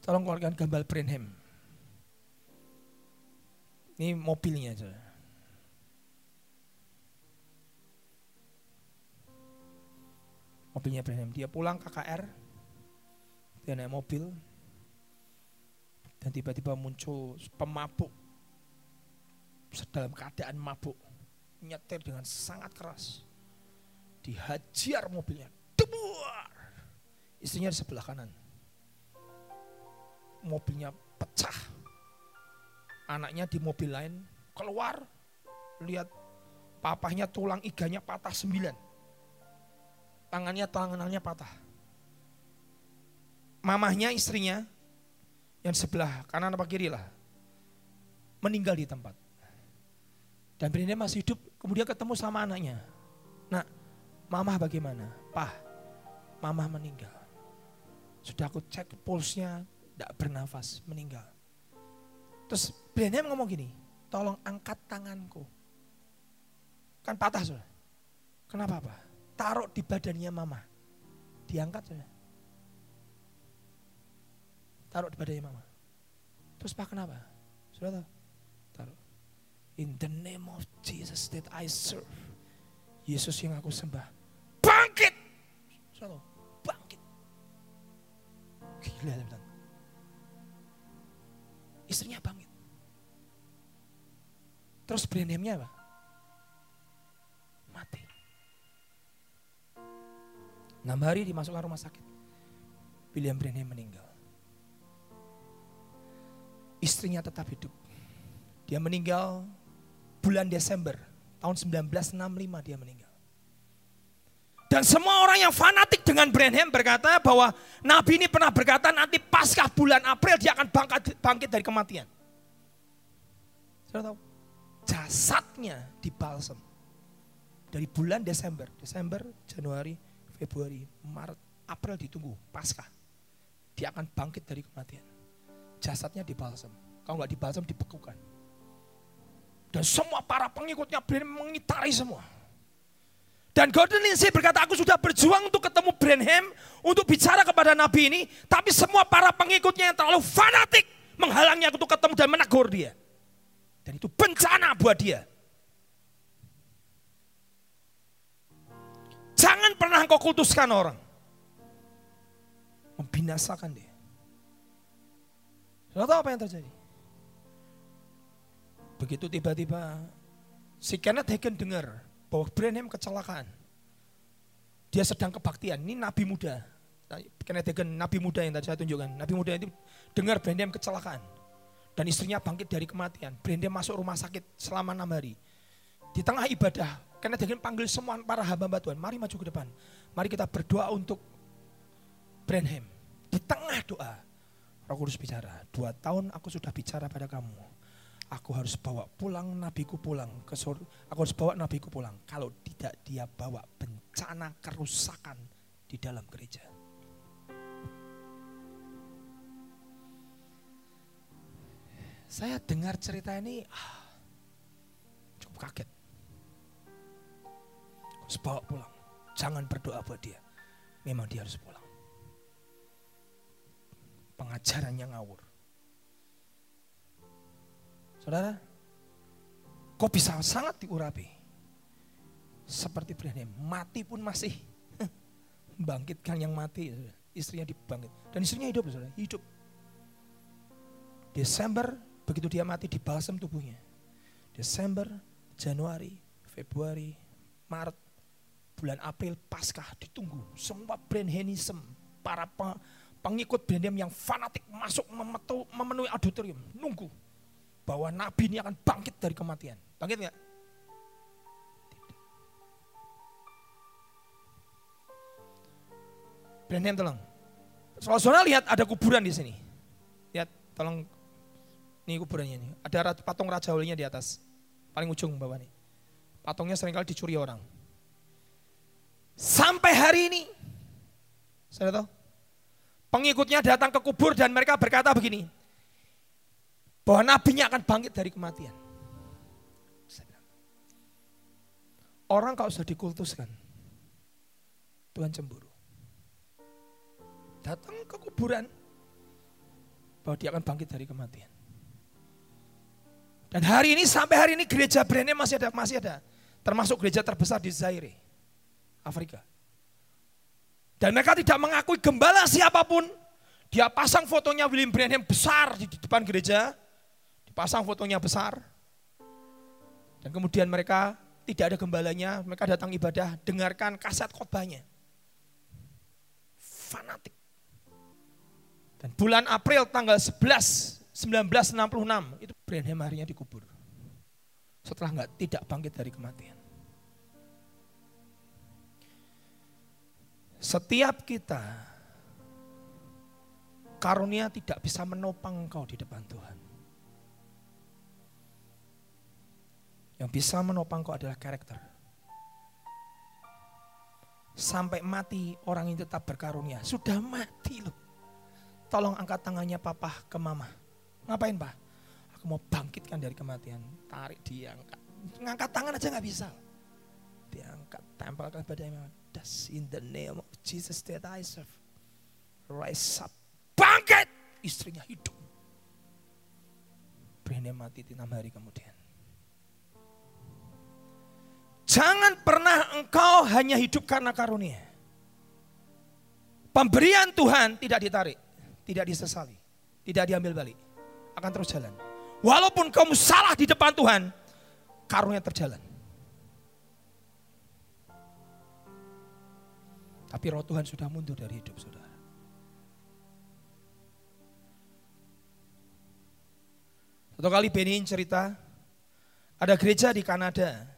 tolong keluarkan gambar Branham. Ini mobilnya saudara. Mobilnya Branham. Dia pulang KKR. Dia naik mobil. Dan tiba-tiba muncul pemabuk. Dalam keadaan mabuk. Nyetir dengan sangat keras. Dihajar mobilnya. Debuar. Istrinya di sebelah kanan mobilnya pecah. Anaknya di mobil lain keluar, lihat papahnya tulang iganya patah sembilan. Tangannya tangannya patah. Mamahnya istrinya yang sebelah kanan apa kiri lah meninggal di tempat. Dan Brenda masih hidup, kemudian ketemu sama anaknya. Nah, mamah bagaimana? Pah, mamah meninggal. Sudah aku cek pulsnya, tidak bernafas, meninggal. Terus Branham ngomong gini, tolong angkat tanganku. Kan patah sudah. Kenapa apa? Taruh di badannya mama. Diangkat sudah. Taruh di badannya mama. Terus pak kenapa? Sudah tahu? Taruh. In the name of Jesus that I serve. Yesus yang aku sembah. Bangkit! Sudah tahu? Bangkit. Gila, teman Istrinya bangkit. Terus Branhamnya apa? Mati. Enam hari dimasukkan rumah sakit. William Branham meninggal. Istrinya tetap hidup. Dia meninggal bulan Desember tahun 1965 dia meninggal. Dan semua orang yang fanatik dengan Branham berkata bahwa Nabi ini pernah berkata nanti pasca bulan April dia akan bangkit, bangkit dari kematian. Saya tahu. Jasadnya dibalsem. Dari bulan Desember, Desember, Januari, Februari, Maret, April ditunggu pasca. Dia akan bangkit dari kematian. Jasadnya dibalsem. Kalau nggak dibalsem dibekukan. Dan semua para pengikutnya mengitari semua dan Gordon Lindsay berkata, aku sudah berjuang untuk ketemu Branham, untuk bicara kepada Nabi ini, tapi semua para pengikutnya yang terlalu fanatik menghalangi aku untuk ketemu dan menegur dia. Dan itu bencana buat dia. Jangan pernah engkau kultuskan orang. Membinasakan dia. Sudah tahu apa yang terjadi? Begitu tiba-tiba si Kenneth Hagen dengar bahwa Branham kecelakaan. Dia sedang kebaktian. Ini nabi muda. Kenneth nabi muda yang tadi saya tunjukkan. Nabi muda itu dengar Branham kecelakaan. Dan istrinya bangkit dari kematian. Branham masuk rumah sakit selama enam hari. Di tengah ibadah, Kenneth panggil semua para hamba Tuhan. Mari maju ke depan. Mari kita berdoa untuk Branham. Di tengah doa, Roh Kudus bicara. Dua tahun aku sudah bicara pada kamu. Aku harus bawa pulang nabiku pulang ke sur, aku harus bawa nabiku pulang. Kalau tidak dia bawa bencana kerusakan di dalam gereja. Saya dengar cerita ini ah, cukup kaget. Harus bawa pulang. Jangan berdoa buat dia. Memang dia harus pulang. Pengajarannya ngawur. Saudara, kok bisa sangat diurapi? Seperti Ibrahim, mati pun masih bangkitkan yang mati. Istrinya dibangkit. Dan istrinya hidup, saudara, hidup. Desember, begitu dia mati, dibalsem tubuhnya. Desember, Januari, Februari, Maret, bulan April Paskah ditunggu. Semua brand Henisem, para pengikut brand yang fanatik masuk memenuhi auditorium, nunggu bahwa Nabi ini akan bangkit dari kematian. Bangkit nggak? Brand tolong. Soal saudara lihat ada kuburan di sini. Lihat, tolong. Ini kuburannya ini. Ada patung Raja Ulinya di atas. Paling ujung bawah nih. Patungnya sering kali dicuri orang. Sampai hari ini, saya tahu, pengikutnya datang ke kubur dan mereka berkata begini, bahwa nabinya akan bangkit dari kematian. Orang kalau sudah dikultuskan, Tuhan cemburu. Datang ke kuburan, bahwa dia akan bangkit dari kematian. Dan hari ini sampai hari ini gereja brandnya masih ada, masih ada. Termasuk gereja terbesar di Zaire. Afrika. Dan mereka tidak mengakui gembala siapa pun. Dia pasang fotonya William Branham besar di depan gereja. Dipasang fotonya besar. Dan kemudian mereka tidak ada gembalanya, mereka datang ibadah, dengarkan kaset khotbahnya. Fanatik. Dan bulan April tanggal 11 1966 itu Branham harinya dikubur. Setelah nggak tidak bangkit dari kematian. Setiap kita karunia tidak bisa menopang engkau di depan Tuhan. Yang bisa menopang engkau adalah karakter. Sampai mati orang ini tetap berkarunia. Sudah mati loh. Tolong angkat tangannya papa ke mama. Ngapain pak? Aku mau bangkitkan dari kematian. Tarik dia, angkat. Ngangkat tangan aja nggak bisa. Diangkat, tempelkan badannya das in the name of Jesus that I serve. Rise up. Bangkit. Istrinya hidup. Berani mati di enam hari kemudian. Jangan pernah engkau hanya hidup karena karunia. Pemberian Tuhan tidak ditarik, tidak disesali, tidak diambil balik. Akan terus jalan. Walaupun kamu salah di depan Tuhan, karunia terjalan. Tapi roh Tuhan sudah mundur dari hidup saudara. Satu kali Benin cerita, ada gereja di Kanada.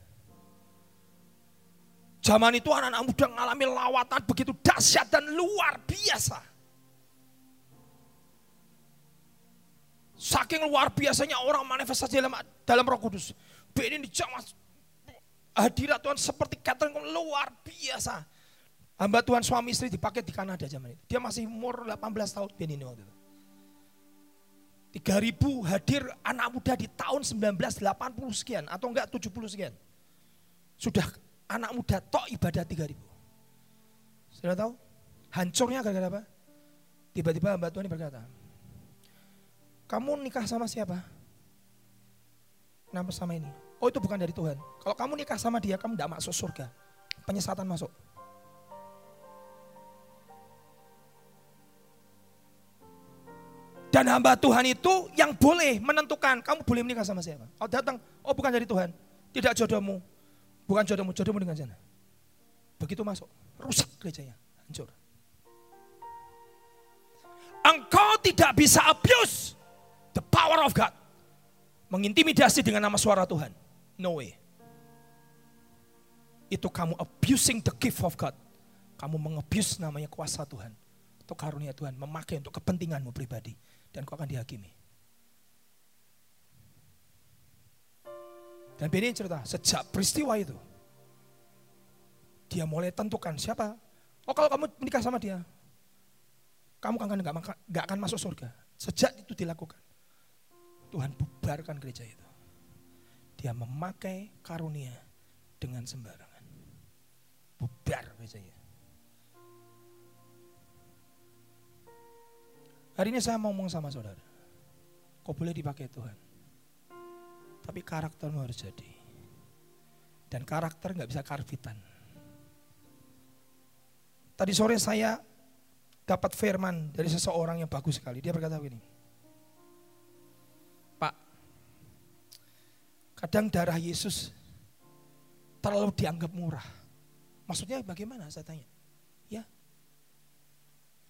Zaman itu anak-anak muda mengalami lawatan begitu dahsyat dan luar biasa. Saking luar biasanya orang manifestasi dalam, dalam roh kudus. Benin di zaman hadirat Tuhan seperti catering luar biasa. Hamba Tuhan suami istri dipakai di Kanada zaman itu. Dia masih umur 18 tahun ini waktu itu. 3000 hadir anak muda di tahun 1980 sekian atau enggak 70 sekian. Sudah anak muda tok ibadah 3000. Sudah tahu? Hancurnya gara-gara apa? Tiba-tiba hamba Tuhan berkata, kamu nikah sama siapa? Kenapa sama ini? Oh itu bukan dari Tuhan. Kalau kamu nikah sama dia, kamu tidak masuk surga. Penyesatan masuk. Dan hamba Tuhan itu yang boleh menentukan kamu boleh menikah sama siapa. Kalau datang, oh bukan dari Tuhan. Tidak jodohmu. Bukan jodohmu, jodohmu dengan sana. Begitu masuk, rusak gerejanya, hancur. Engkau tidak bisa abuse the power of God. Mengintimidasi dengan nama suara Tuhan. No way. Itu kamu abusing the gift of God. Kamu mengabuse namanya kuasa Tuhan. Untuk karunia Tuhan. Memakai untuk kepentinganmu pribadi dan kau akan dihakimi. Dan Benny cerita, sejak peristiwa itu, dia mulai tentukan siapa. Oh kalau kamu menikah sama dia, kamu akan nggak akan masuk surga. Sejak itu dilakukan, Tuhan bubarkan gereja itu. Dia memakai karunia dengan sembarangan. Bubar gereja Hari ini saya mau ngomong sama saudara. Kau boleh dipakai Tuhan. Tapi karaktermu harus jadi. Dan karakter nggak bisa karbitan. Tadi sore saya dapat firman dari seseorang yang bagus sekali. Dia berkata begini. Pak, kadang darah Yesus terlalu dianggap murah. Maksudnya bagaimana saya tanya?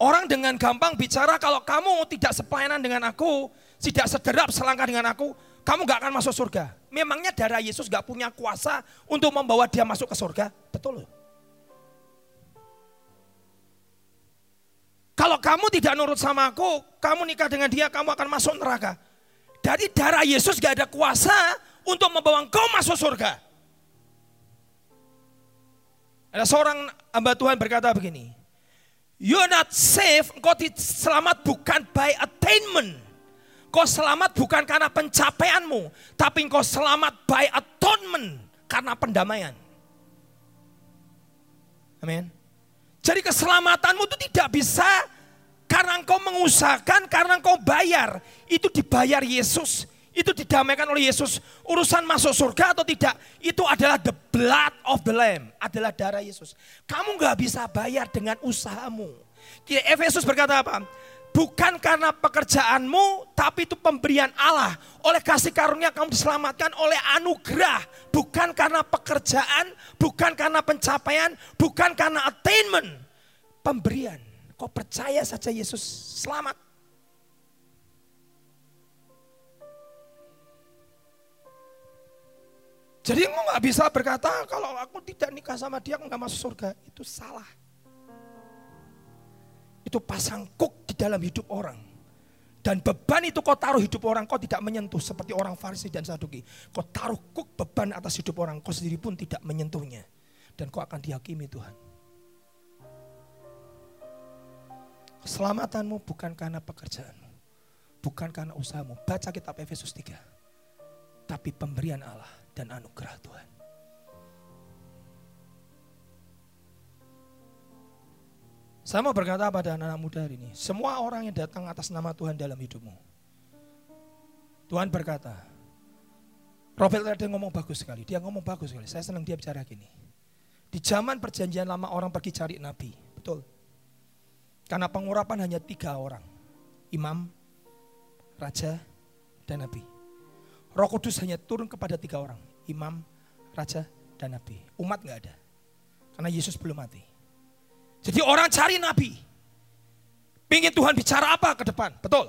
Orang dengan gampang bicara kalau kamu tidak sepelayanan dengan aku, tidak sederap selangkah dengan aku, kamu gak akan masuk surga. Memangnya darah Yesus gak punya kuasa untuk membawa dia masuk ke surga? Betul loh. Kalau kamu tidak nurut sama aku, kamu nikah dengan dia, kamu akan masuk neraka. Dari darah Yesus gak ada kuasa untuk membawa engkau masuk surga. Ada seorang hamba Tuhan berkata begini, You're not safe, engkau selamat bukan by attainment. Kau selamat bukan karena pencapaianmu, tapi engkau selamat by atonement karena pendamaian. Amin. Jadi keselamatanmu itu tidak bisa karena engkau mengusahakan, karena engkau bayar. Itu dibayar Yesus. Itu didamaikan oleh Yesus. Urusan masuk surga atau tidak, itu adalah the blood of the lamb. Adalah darah Yesus. Kamu nggak bisa bayar dengan usahamu. Efesus berkata apa? Bukan karena pekerjaanmu, tapi itu pemberian Allah. Oleh kasih karunia kamu diselamatkan oleh anugerah. Bukan karena pekerjaan, bukan karena pencapaian, bukan karena attainment. Pemberian. Kau percaya saja Yesus selamat. Jadi kamu nggak bisa berkata kalau aku tidak nikah sama dia aku nggak masuk surga. Itu salah. Itu pasang kuk di dalam hidup orang. Dan beban itu kau taruh hidup orang, kau tidak menyentuh seperti orang Farisi dan Saduki. Kau taruh kuk beban atas hidup orang, kau sendiri pun tidak menyentuhnya. Dan kau akan dihakimi Tuhan. Keselamatanmu bukan karena pekerjaanmu. Bukan karena usahamu. Baca kitab Efesus 3. Tapi pemberian Allah dan anugerah Tuhan. Saya mau berkata pada anak-anak muda hari ini, semua orang yang datang atas nama Tuhan dalam hidupmu. Tuhan berkata, Robert tadi ngomong bagus sekali, dia ngomong bagus sekali, saya senang dia bicara gini. Di zaman perjanjian lama orang pergi cari nabi, betul. Karena pengurapan hanya tiga orang, imam, raja, dan nabi. Roh Kudus hanya turun kepada tiga orang, imam, raja, dan nabi. Umat nggak ada, karena Yesus belum mati. Jadi orang cari nabi. Pingin Tuhan bicara apa ke depan, betul.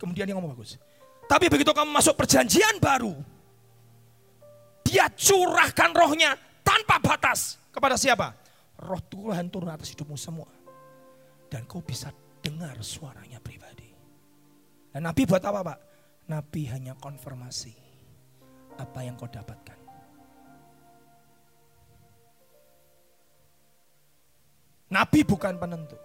Kemudian dia ngomong bagus. Tapi begitu kamu masuk perjanjian baru, dia curahkan rohnya tanpa batas kepada siapa? Roh Tuhan turun atas hidupmu semua. Dan kau bisa dengar suaranya pribadi. Dan Nabi buat apa Pak? Nabi hanya konfirmasi apa yang kau dapatkan. Nabi bukan penentu.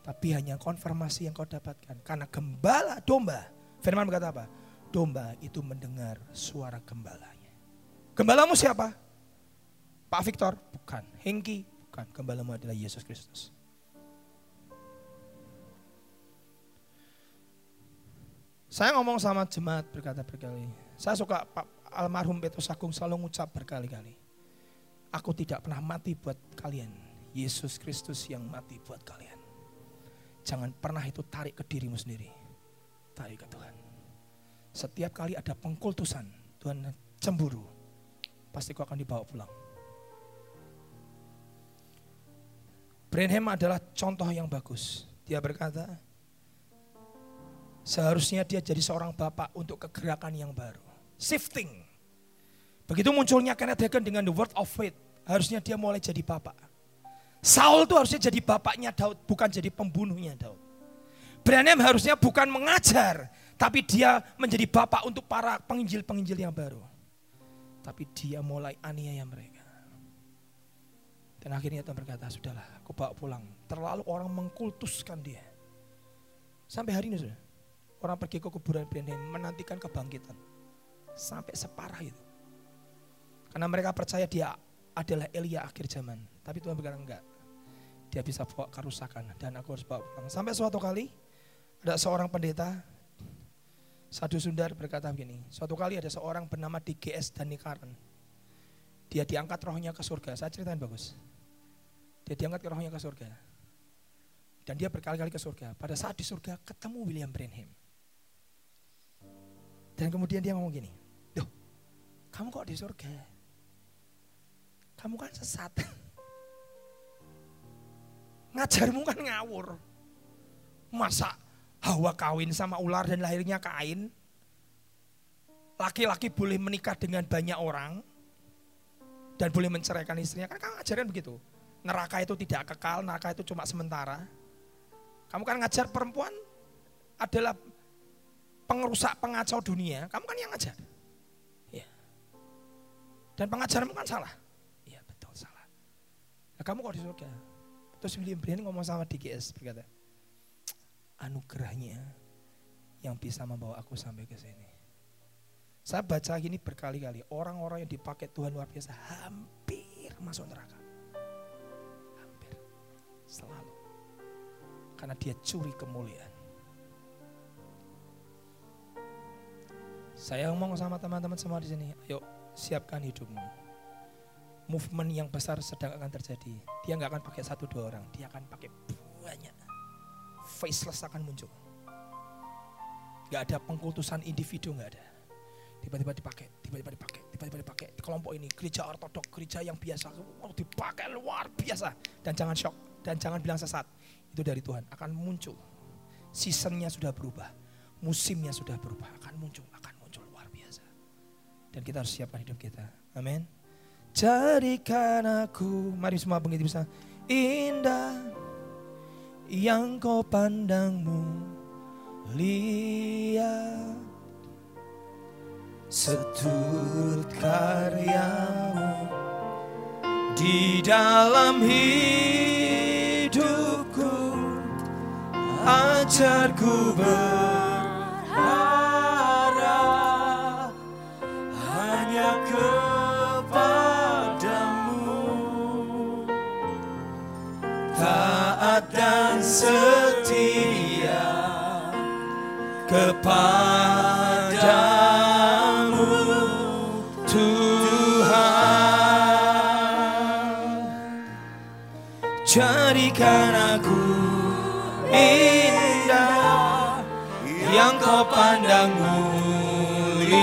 Tapi hanya konfirmasi yang kau dapatkan. Karena gembala domba. Firman berkata apa? Domba itu mendengar suara gembalanya. Gembalamu siapa? Pak Victor? Bukan. Hengki? Bukan. Gembalamu adalah Yesus Kristus. Saya ngomong sama jemaat berkata berkali. Saya suka Pak almarhum Petrus Agung selalu ngucap berkali-kali. Aku tidak pernah mati buat kalian. Yesus Kristus yang mati buat kalian. Jangan pernah itu tarik ke dirimu sendiri. Tarik ke Tuhan. Setiap kali ada pengkultusan, Tuhan cemburu. Pasti kau akan dibawa pulang. Branham adalah contoh yang bagus. Dia berkata, Seharusnya dia jadi seorang bapak untuk kegerakan yang baru. Shifting. Begitu munculnya Kenneth Hagin dengan the word of faith. Harusnya dia mulai jadi bapak. Saul itu harusnya jadi bapaknya Daud, bukan jadi pembunuhnya Daud. Branham harusnya bukan mengajar, Tapi dia menjadi bapak untuk para penginjil-penginjil yang baru. Tapi dia mulai aniaya mereka. Dan akhirnya Tuhan berkata, sudahlah aku bawa pulang. Terlalu orang mengkultuskan dia. Sampai hari ini sudah. Orang pergi ke kuburan Branham menantikan kebangkitan. Sampai separah itu. Karena mereka percaya dia adalah Elia akhir zaman. Tapi Tuhan berkata enggak. Dia bisa bawa kerusakan dan aku harus bawa pulang. Sampai suatu kali ada seorang pendeta Sadu Sundar berkata begini, suatu kali ada seorang bernama DGS Danikaran. Dia diangkat rohnya ke surga. Saya ceritain bagus. Dia diangkat ke rohnya ke surga. Dan dia berkali-kali ke surga. Pada saat di surga ketemu William Branham. Dan kemudian dia ngomong gini, Duh, kamu kok di surga? Kamu kan sesat. Ngajarmu kan ngawur. Masa Hawa kawin sama ular dan lahirnya kain. Laki-laki boleh menikah dengan banyak orang dan boleh menceraikan istrinya. Kan kamu ngajarin begitu. Neraka itu tidak kekal, neraka itu cuma sementara. Kamu kan ngajar perempuan adalah pengerusak pengacau dunia. Kamu kan yang ngajar. Ya. Dan pengajaranmu kan salah. Iya betul salah. Nah, kamu kok di surga? Terus William Brian ngomong sama DGS berkata, anugerahnya yang bisa membawa aku sampai ke sini. Saya baca gini berkali-kali, orang-orang yang dipakai Tuhan luar biasa hampir masuk neraka. Hampir. Selalu. Karena dia curi kemuliaan. Saya ngomong sama teman-teman semua di sini, ayo siapkan hidupmu. Movement yang besar sedang akan terjadi. Dia nggak akan pakai satu dua orang, dia akan pakai banyak faceless akan muncul. Gak ada pengkultusan individu, gak ada. Tiba-tiba dipakai, tiba-tiba dipakai, tiba-tiba dipakai. Di kelompok ini, gereja ortodok, gereja yang biasa, oh, dipakai luar biasa. Dan jangan shock, dan jangan bilang sesat. Itu dari Tuhan, akan muncul. Seasonnya sudah berubah, musimnya sudah berubah, akan muncul, akan muncul luar biasa. Dan kita harus siapkan hidup kita. Amin. Jadikan aku, mari semua begitu bisa. Indah yang kau pandangmu. Lihat seturut karyamu di dalam hidupku. Ajarku berharap setia kepadamu Tuhan. Jadikan aku indah yang kau pandang mulia.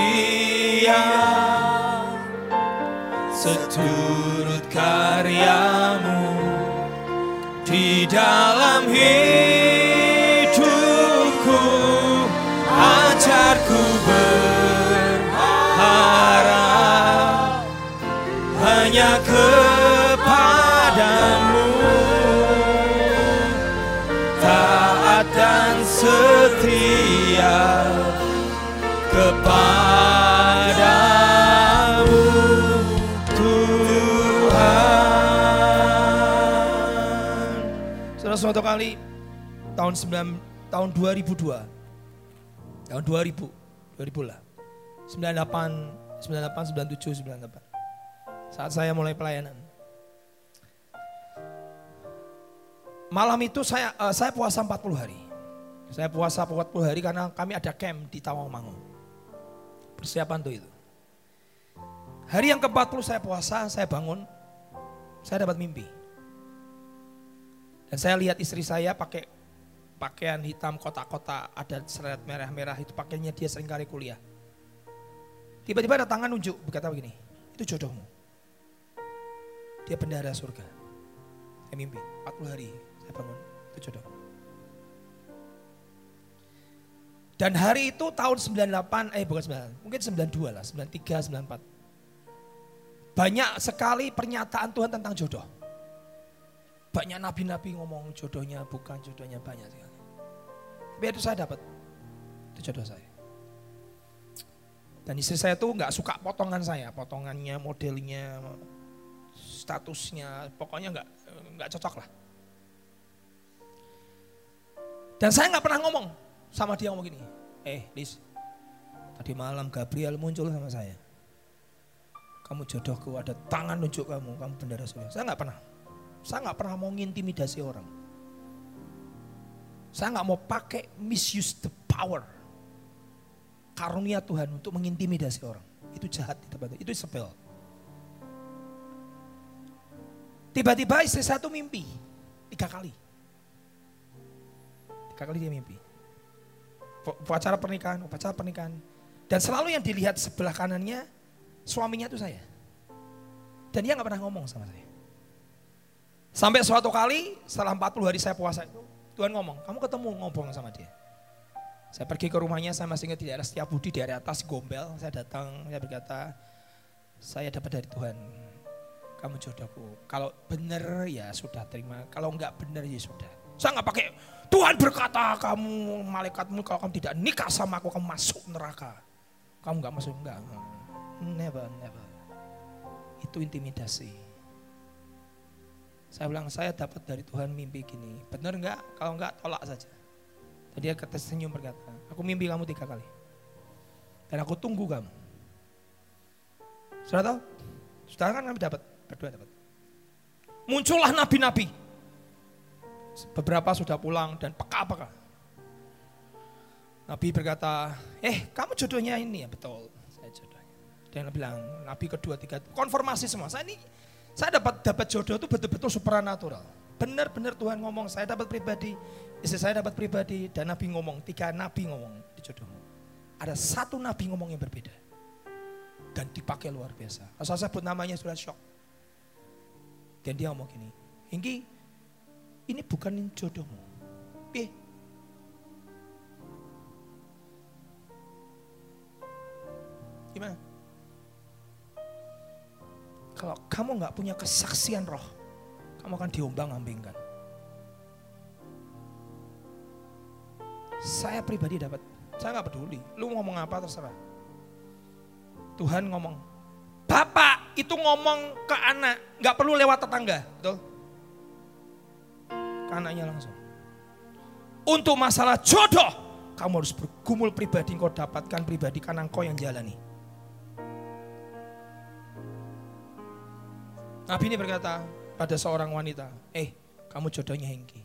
Seturut karyamu di dalam hidupku ajarku berharap hanya kepadamu. Taat dan setia suatu kali tahun 9 tahun 2002 tahun 2000 2000 lah. 98 98 97 98 saat saya mulai pelayanan. Malam itu saya uh, saya puasa 40 hari. Saya puasa 40 hari karena kami ada camp di Tawangmangu persiapan tuh itu. Hari yang ke-40 saya puasa saya bangun saya dapat mimpi dan saya lihat istri saya pakai pakaian hitam kotak-kotak ada seret merah-merah itu pakaiannya dia sering kali kuliah. Tiba-tiba ada tangan nunjuk berkata begini, itu jodohmu. Dia bendara surga. Saya mimpi, 40 hari saya bangun, itu jodoh. Dan hari itu tahun 98, eh bukan 9, mungkin 92 lah, 93, 94. Banyak sekali pernyataan Tuhan tentang jodoh. Banyak nabi-nabi ngomong jodohnya bukan jodohnya banyak sekali. Tapi itu saya dapat. Itu jodoh saya. Dan istri saya tuh nggak suka potongan saya, potongannya, modelnya, statusnya, pokoknya nggak nggak cocok lah. Dan saya nggak pernah ngomong sama dia ngomong gini, eh Liz, tadi malam Gabriel muncul sama saya. Kamu jodohku, ada tangan nunjuk kamu, kamu bendera surga. Saya nggak pernah, saya nggak pernah mau ngintimidasi orang. Saya nggak mau pakai misuse the power. Karunia Tuhan untuk mengintimidasi orang. Itu jahat di tempat itu, itu sepel. Tiba-tiba istri saya tuh mimpi tiga kali. Tiga kali dia mimpi. Upacara pernikahan, upacara pernikahan. Dan selalu yang dilihat sebelah kanannya suaminya itu saya. Dan dia nggak pernah ngomong sama saya. Sampai suatu kali setelah 40 hari saya puasa itu, Tuhan ngomong, kamu ketemu ngobrol sama dia. Saya pergi ke rumahnya, saya masih ingat di daerah Setiap Budi, di area atas Gombel. Saya datang, saya berkata, saya dapat dari Tuhan kamu jodohku. Kalau benar ya sudah terima, kalau enggak benar ya sudah. Saya enggak pakai Tuhan berkata kamu malaikatmu kalau kamu tidak nikah sama aku kamu masuk neraka. Kamu enggak masuk enggak. Never, never. Itu intimidasi. Saya bilang saya dapat dari Tuhan mimpi gini. Benar enggak? Kalau enggak tolak saja. Tadi dia senyum berkata, aku mimpi kamu tiga kali. Dan aku tunggu kamu. Sudah tahu? Sudah kan kami dapat. Berdua dapat. Muncullah nabi-nabi. Beberapa sudah pulang dan peka-peka. Nabi berkata, eh kamu jodohnya ini ya betul. Saya jodohnya. Dan bilang, Nabi kedua, tiga, konfirmasi semua. Saya ini, saya dapat dapat jodoh itu betul-betul supernatural. Benar-benar Tuhan ngomong, saya dapat pribadi, istri saya dapat pribadi, dan Nabi ngomong, tiga Nabi ngomong di jodohmu. Ada satu Nabi ngomong yang berbeda. Dan dipakai luar biasa. Asal saya sebut namanya sudah shock. Dan dia ngomong gini, Hinggi, ini bukan jodohmu. Eh, Gimana? Kalau kamu nggak punya kesaksian roh, kamu akan diombang-ambingkan. Saya pribadi dapat, saya nggak peduli. Lu ngomong apa terserah. Tuhan ngomong, Bapak itu ngomong ke anak, nggak perlu lewat tetangga, betul? Ke anaknya langsung. Untuk masalah jodoh, kamu harus bergumul pribadi, kau dapatkan pribadi karena engkau yang jalani. Nabi ini berkata pada seorang wanita, eh kamu jodohnya Hengki.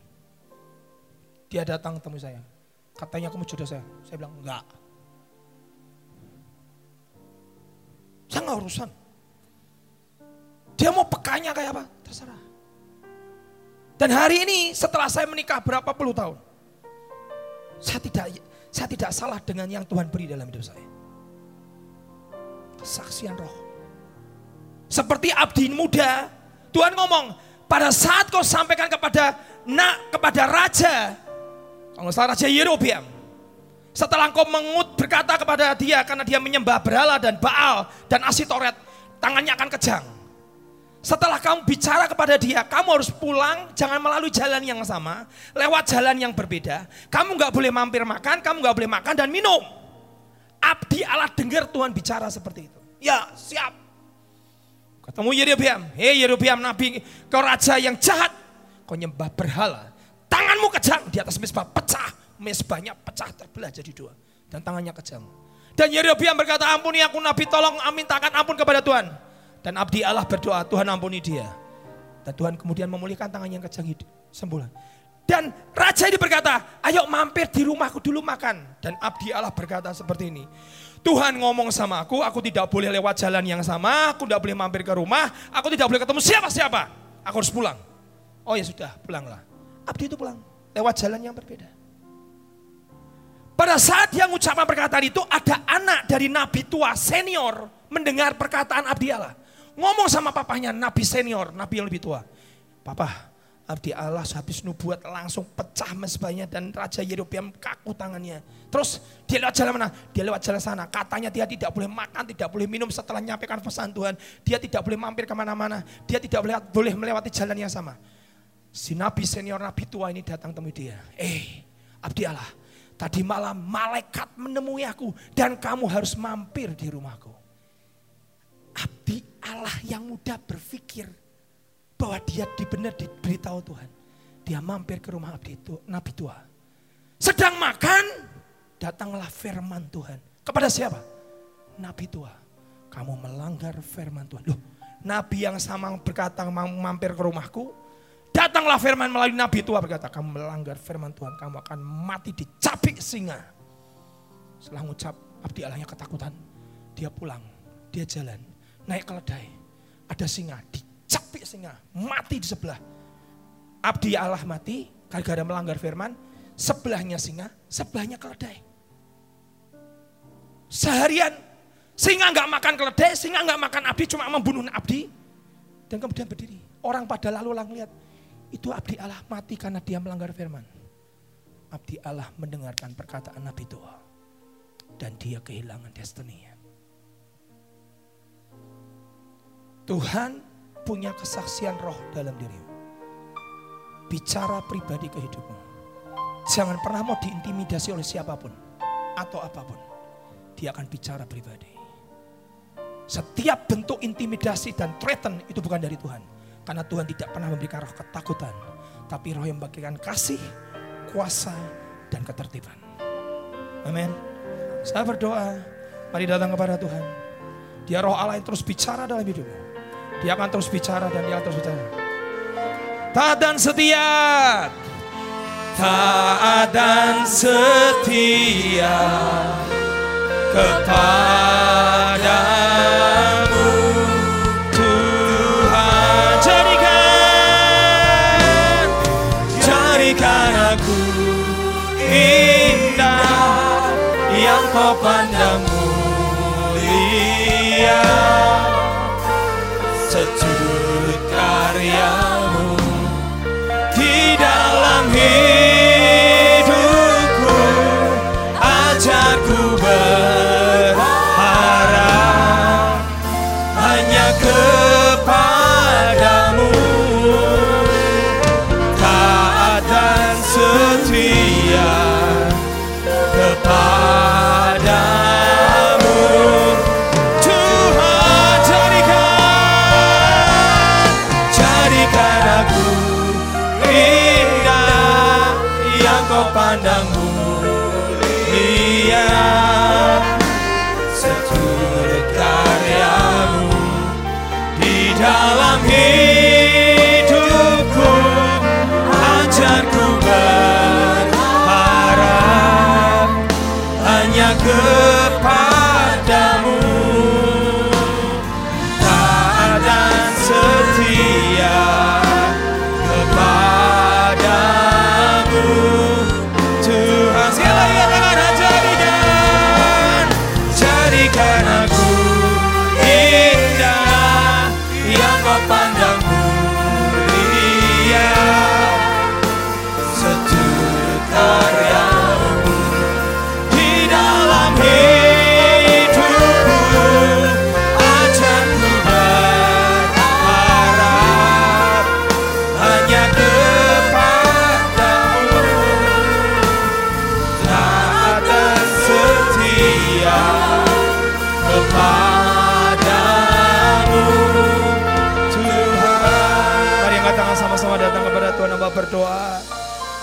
Dia datang temu saya, katanya kamu jodoh saya. Saya bilang enggak. Saya nggak urusan. Dia mau pekanya kayak apa? Terserah. Dan hari ini setelah saya menikah berapa puluh tahun. Saya tidak saya tidak salah dengan yang Tuhan beri dalam hidup saya. Kesaksian roh. Seperti abdi muda, Tuhan ngomong, pada saat kau sampaikan kepada nak kepada raja, kalau salah raja Yerobiam, setelah kau mengut berkata kepada dia karena dia menyembah berhala dan Baal dan Asitoret, tangannya akan kejang. Setelah kamu bicara kepada dia, kamu harus pulang, jangan melalui jalan yang sama, lewat jalan yang berbeda. Kamu nggak boleh mampir makan, kamu nggak boleh makan dan minum. Abdi Allah dengar Tuhan bicara seperti itu. Ya siap. Ketemu Yerobiam, hei Yerobiam Nabi, kau raja yang jahat, kau nyembah berhala. Tanganmu kejang di atas mesbah pecah, mesbahnya pecah terbelah jadi dua. Dan tangannya kejang. Dan Yerobiam berkata, ampuni aku Nabi, tolong mintakan ampun kepada Tuhan. Dan abdi Allah berdoa, Tuhan ampuni dia. Dan Tuhan kemudian memulihkan tangan yang kejang itu, sembuh. Dan raja ini berkata, ayo mampir di rumahku dulu makan. Dan abdi Allah berkata seperti ini. Tuhan ngomong sama aku, aku tidak boleh lewat jalan yang sama, aku tidak boleh mampir ke rumah, aku tidak boleh ketemu siapa-siapa. Aku harus pulang. Oh ya sudah, pulanglah. Abdi itu pulang, lewat jalan yang berbeda. Pada saat dia mengucapkan perkataan itu, ada anak dari nabi tua senior mendengar perkataan abdi Allah. Ngomong sama papanya, nabi senior, nabi yang lebih tua. Papa, abdi Allah habis nubuat langsung pecah mesbahnya dan Raja Yerobeam kaku tangannya. Terus dia lewat jalan mana? Dia lewat jalan sana. Katanya dia tidak boleh makan, tidak boleh minum setelah menyampaikan pesan Tuhan. Dia tidak boleh mampir ke mana-mana. Dia tidak boleh, boleh melewati jalan yang sama. Si nabi senior, nabi tua ini datang temui dia. Eh, abdi Allah, Tadi malam malaikat menemui aku dan kamu harus mampir di rumahku. Abdi Allah yang muda berpikir bahwa dia dibenar diberitahu Tuhan. Dia mampir ke rumah abdi itu, nabi tua. Sedang makan, datanglah firman Tuhan. Kepada siapa? Nabi tua. Kamu melanggar firman Tuhan. Loh, nabi yang sama berkata mampir ke rumahku, Datanglah firman melalui nabi tua berkata, kamu melanggar firman Tuhan, kamu akan mati dicapik singa. Setelah mengucap abdi Allahnya ketakutan, dia pulang, dia jalan, naik keledai. Ada singa, dicapik singa, mati di sebelah. Abdi Allah mati, gara-gara melanggar firman, sebelahnya singa, sebelahnya keledai. Seharian singa nggak makan keledai, singa nggak makan abdi, cuma membunuh abdi. Dan kemudian berdiri. Orang pada lalu lang lihat, itu abdi Allah mati karena dia melanggar firman. Abdi Allah mendengarkan perkataan Nabi tua. Dan dia kehilangan destininya. Tuhan punya kesaksian roh dalam dirimu. Bicara pribadi ke hidupmu. Jangan pernah mau diintimidasi oleh siapa pun. Atau apa pun. Dia akan bicara pribadi. Setiap bentuk intimidasi dan threaten itu bukan dari Tuhan karena Tuhan tidak pernah memberikan roh ketakutan, tapi roh yang membagikan kasih, kuasa, dan ketertiban. Amin. Saya berdoa, mari datang kepada Tuhan. Dia roh Allah yang terus bicara dalam hidupmu. Dia akan terus bicara dan dia akan terus bicara. Taat dan setia. Taat dan setia kepada kau pandang mulia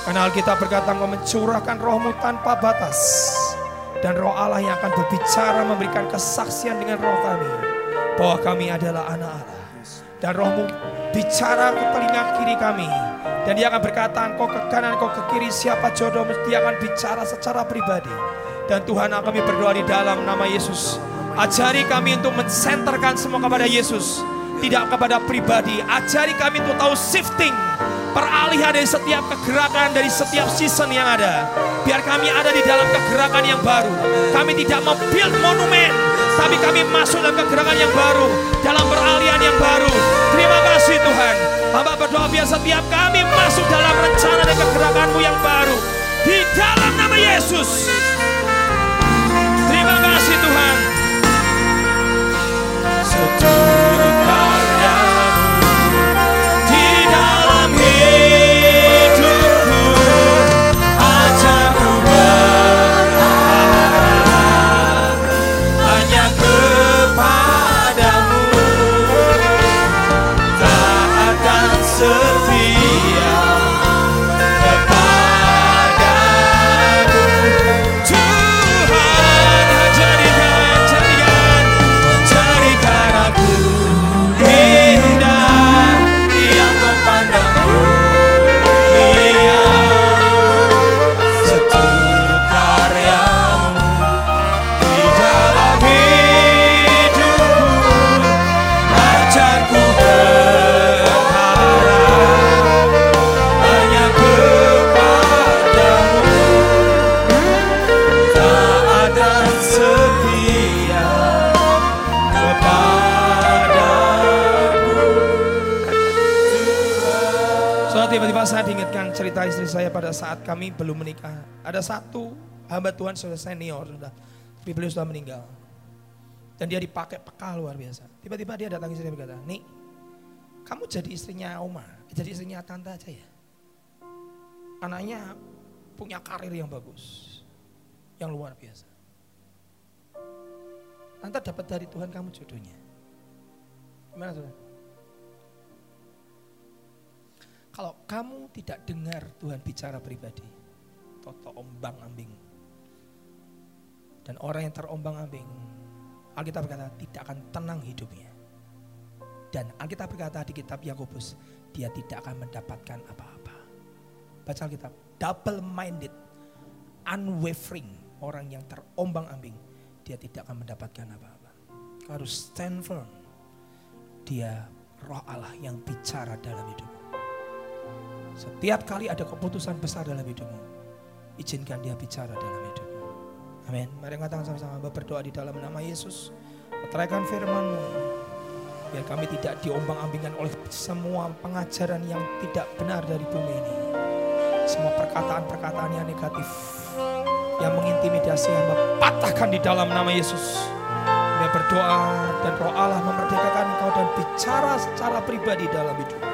Karena Alkitab berkata engkau mencurahkan rohmu tanpa batas. Dan roh Allah yang akan berbicara memberikan kesaksian dengan roh kami. Bahwa kami adalah anak Allah. Dan rohmu bicara ke telinga kiri kami. Dan dia akan berkata engkau ke kanan, engkau ke kiri siapa jodoh. Dia akan bicara secara pribadi. Dan Tuhan kami berdoa di dalam nama Yesus. Ajari kami untuk mensenterkan semua kepada Yesus. Tidak kepada pribadi. Ajari kami untuk tahu shifting peralihan dari setiap kegerakan, dari setiap season yang ada. Biar kami ada di dalam kegerakan yang baru. Kami tidak membuild monumen, tapi kami masuk dalam kegerakan yang baru, dalam peralihan yang baru. Terima kasih Tuhan. Hamba berdoa biar setiap kami masuk dalam rencana dan kegerakanmu yang baru. Di dalam nama Yesus. Terima kasih Tuhan. ajarku saat kami belum menikah. Ada satu hamba Tuhan sudah senior sudah, tapi beliau sudah meninggal. Dan dia dipakai peka luar biasa. Tiba-tiba dia datang istri berkata, Nih, kamu jadi istrinya Oma, jadi istrinya Tante aja ya. Anaknya punya karir yang bagus, yang luar biasa. Tante dapat dari Tuhan kamu jodohnya. Gimana saudara? Kalau kamu tidak dengar Tuhan bicara pribadi, toto ombang ambing. Dan orang yang terombang ambing, Alkitab berkata tidak akan tenang hidupnya. Dan Alkitab berkata di kitab Yakobus, dia tidak akan mendapatkan apa-apa. Baca Alkitab, double minded, unwavering, orang yang terombang ambing, dia tidak akan mendapatkan apa-apa. Harus stand firm. Dia roh Allah yang bicara dalam hidupmu. Setiap kali ada keputusan besar dalam hidupmu, izinkan dia bicara dalam hidupmu. Amin. Mari katakan sama-sama berdoa di dalam nama Yesus. Meteraikan firmanmu. Biar kami tidak diombang-ambingkan oleh semua pengajaran yang tidak benar dari bumi ini. Semua perkataan-perkataan yang negatif. Yang mengintimidasi yang patahkan di dalam nama Yesus. Kami berdoa dan roh Allah memerdekakan engkau dan bicara secara pribadi dalam hidupmu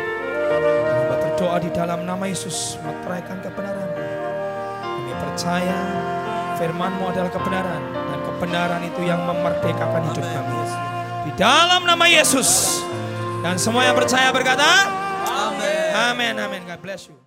berdoa di dalam nama Yesus, meteraikan kebenaran. Kami percaya firman-Mu adalah kebenaran dan kebenaran itu yang memerdekakan hidup kami. Di dalam nama Yesus. Dan semua yang percaya berkata, Amin. Amin, amin. God bless you.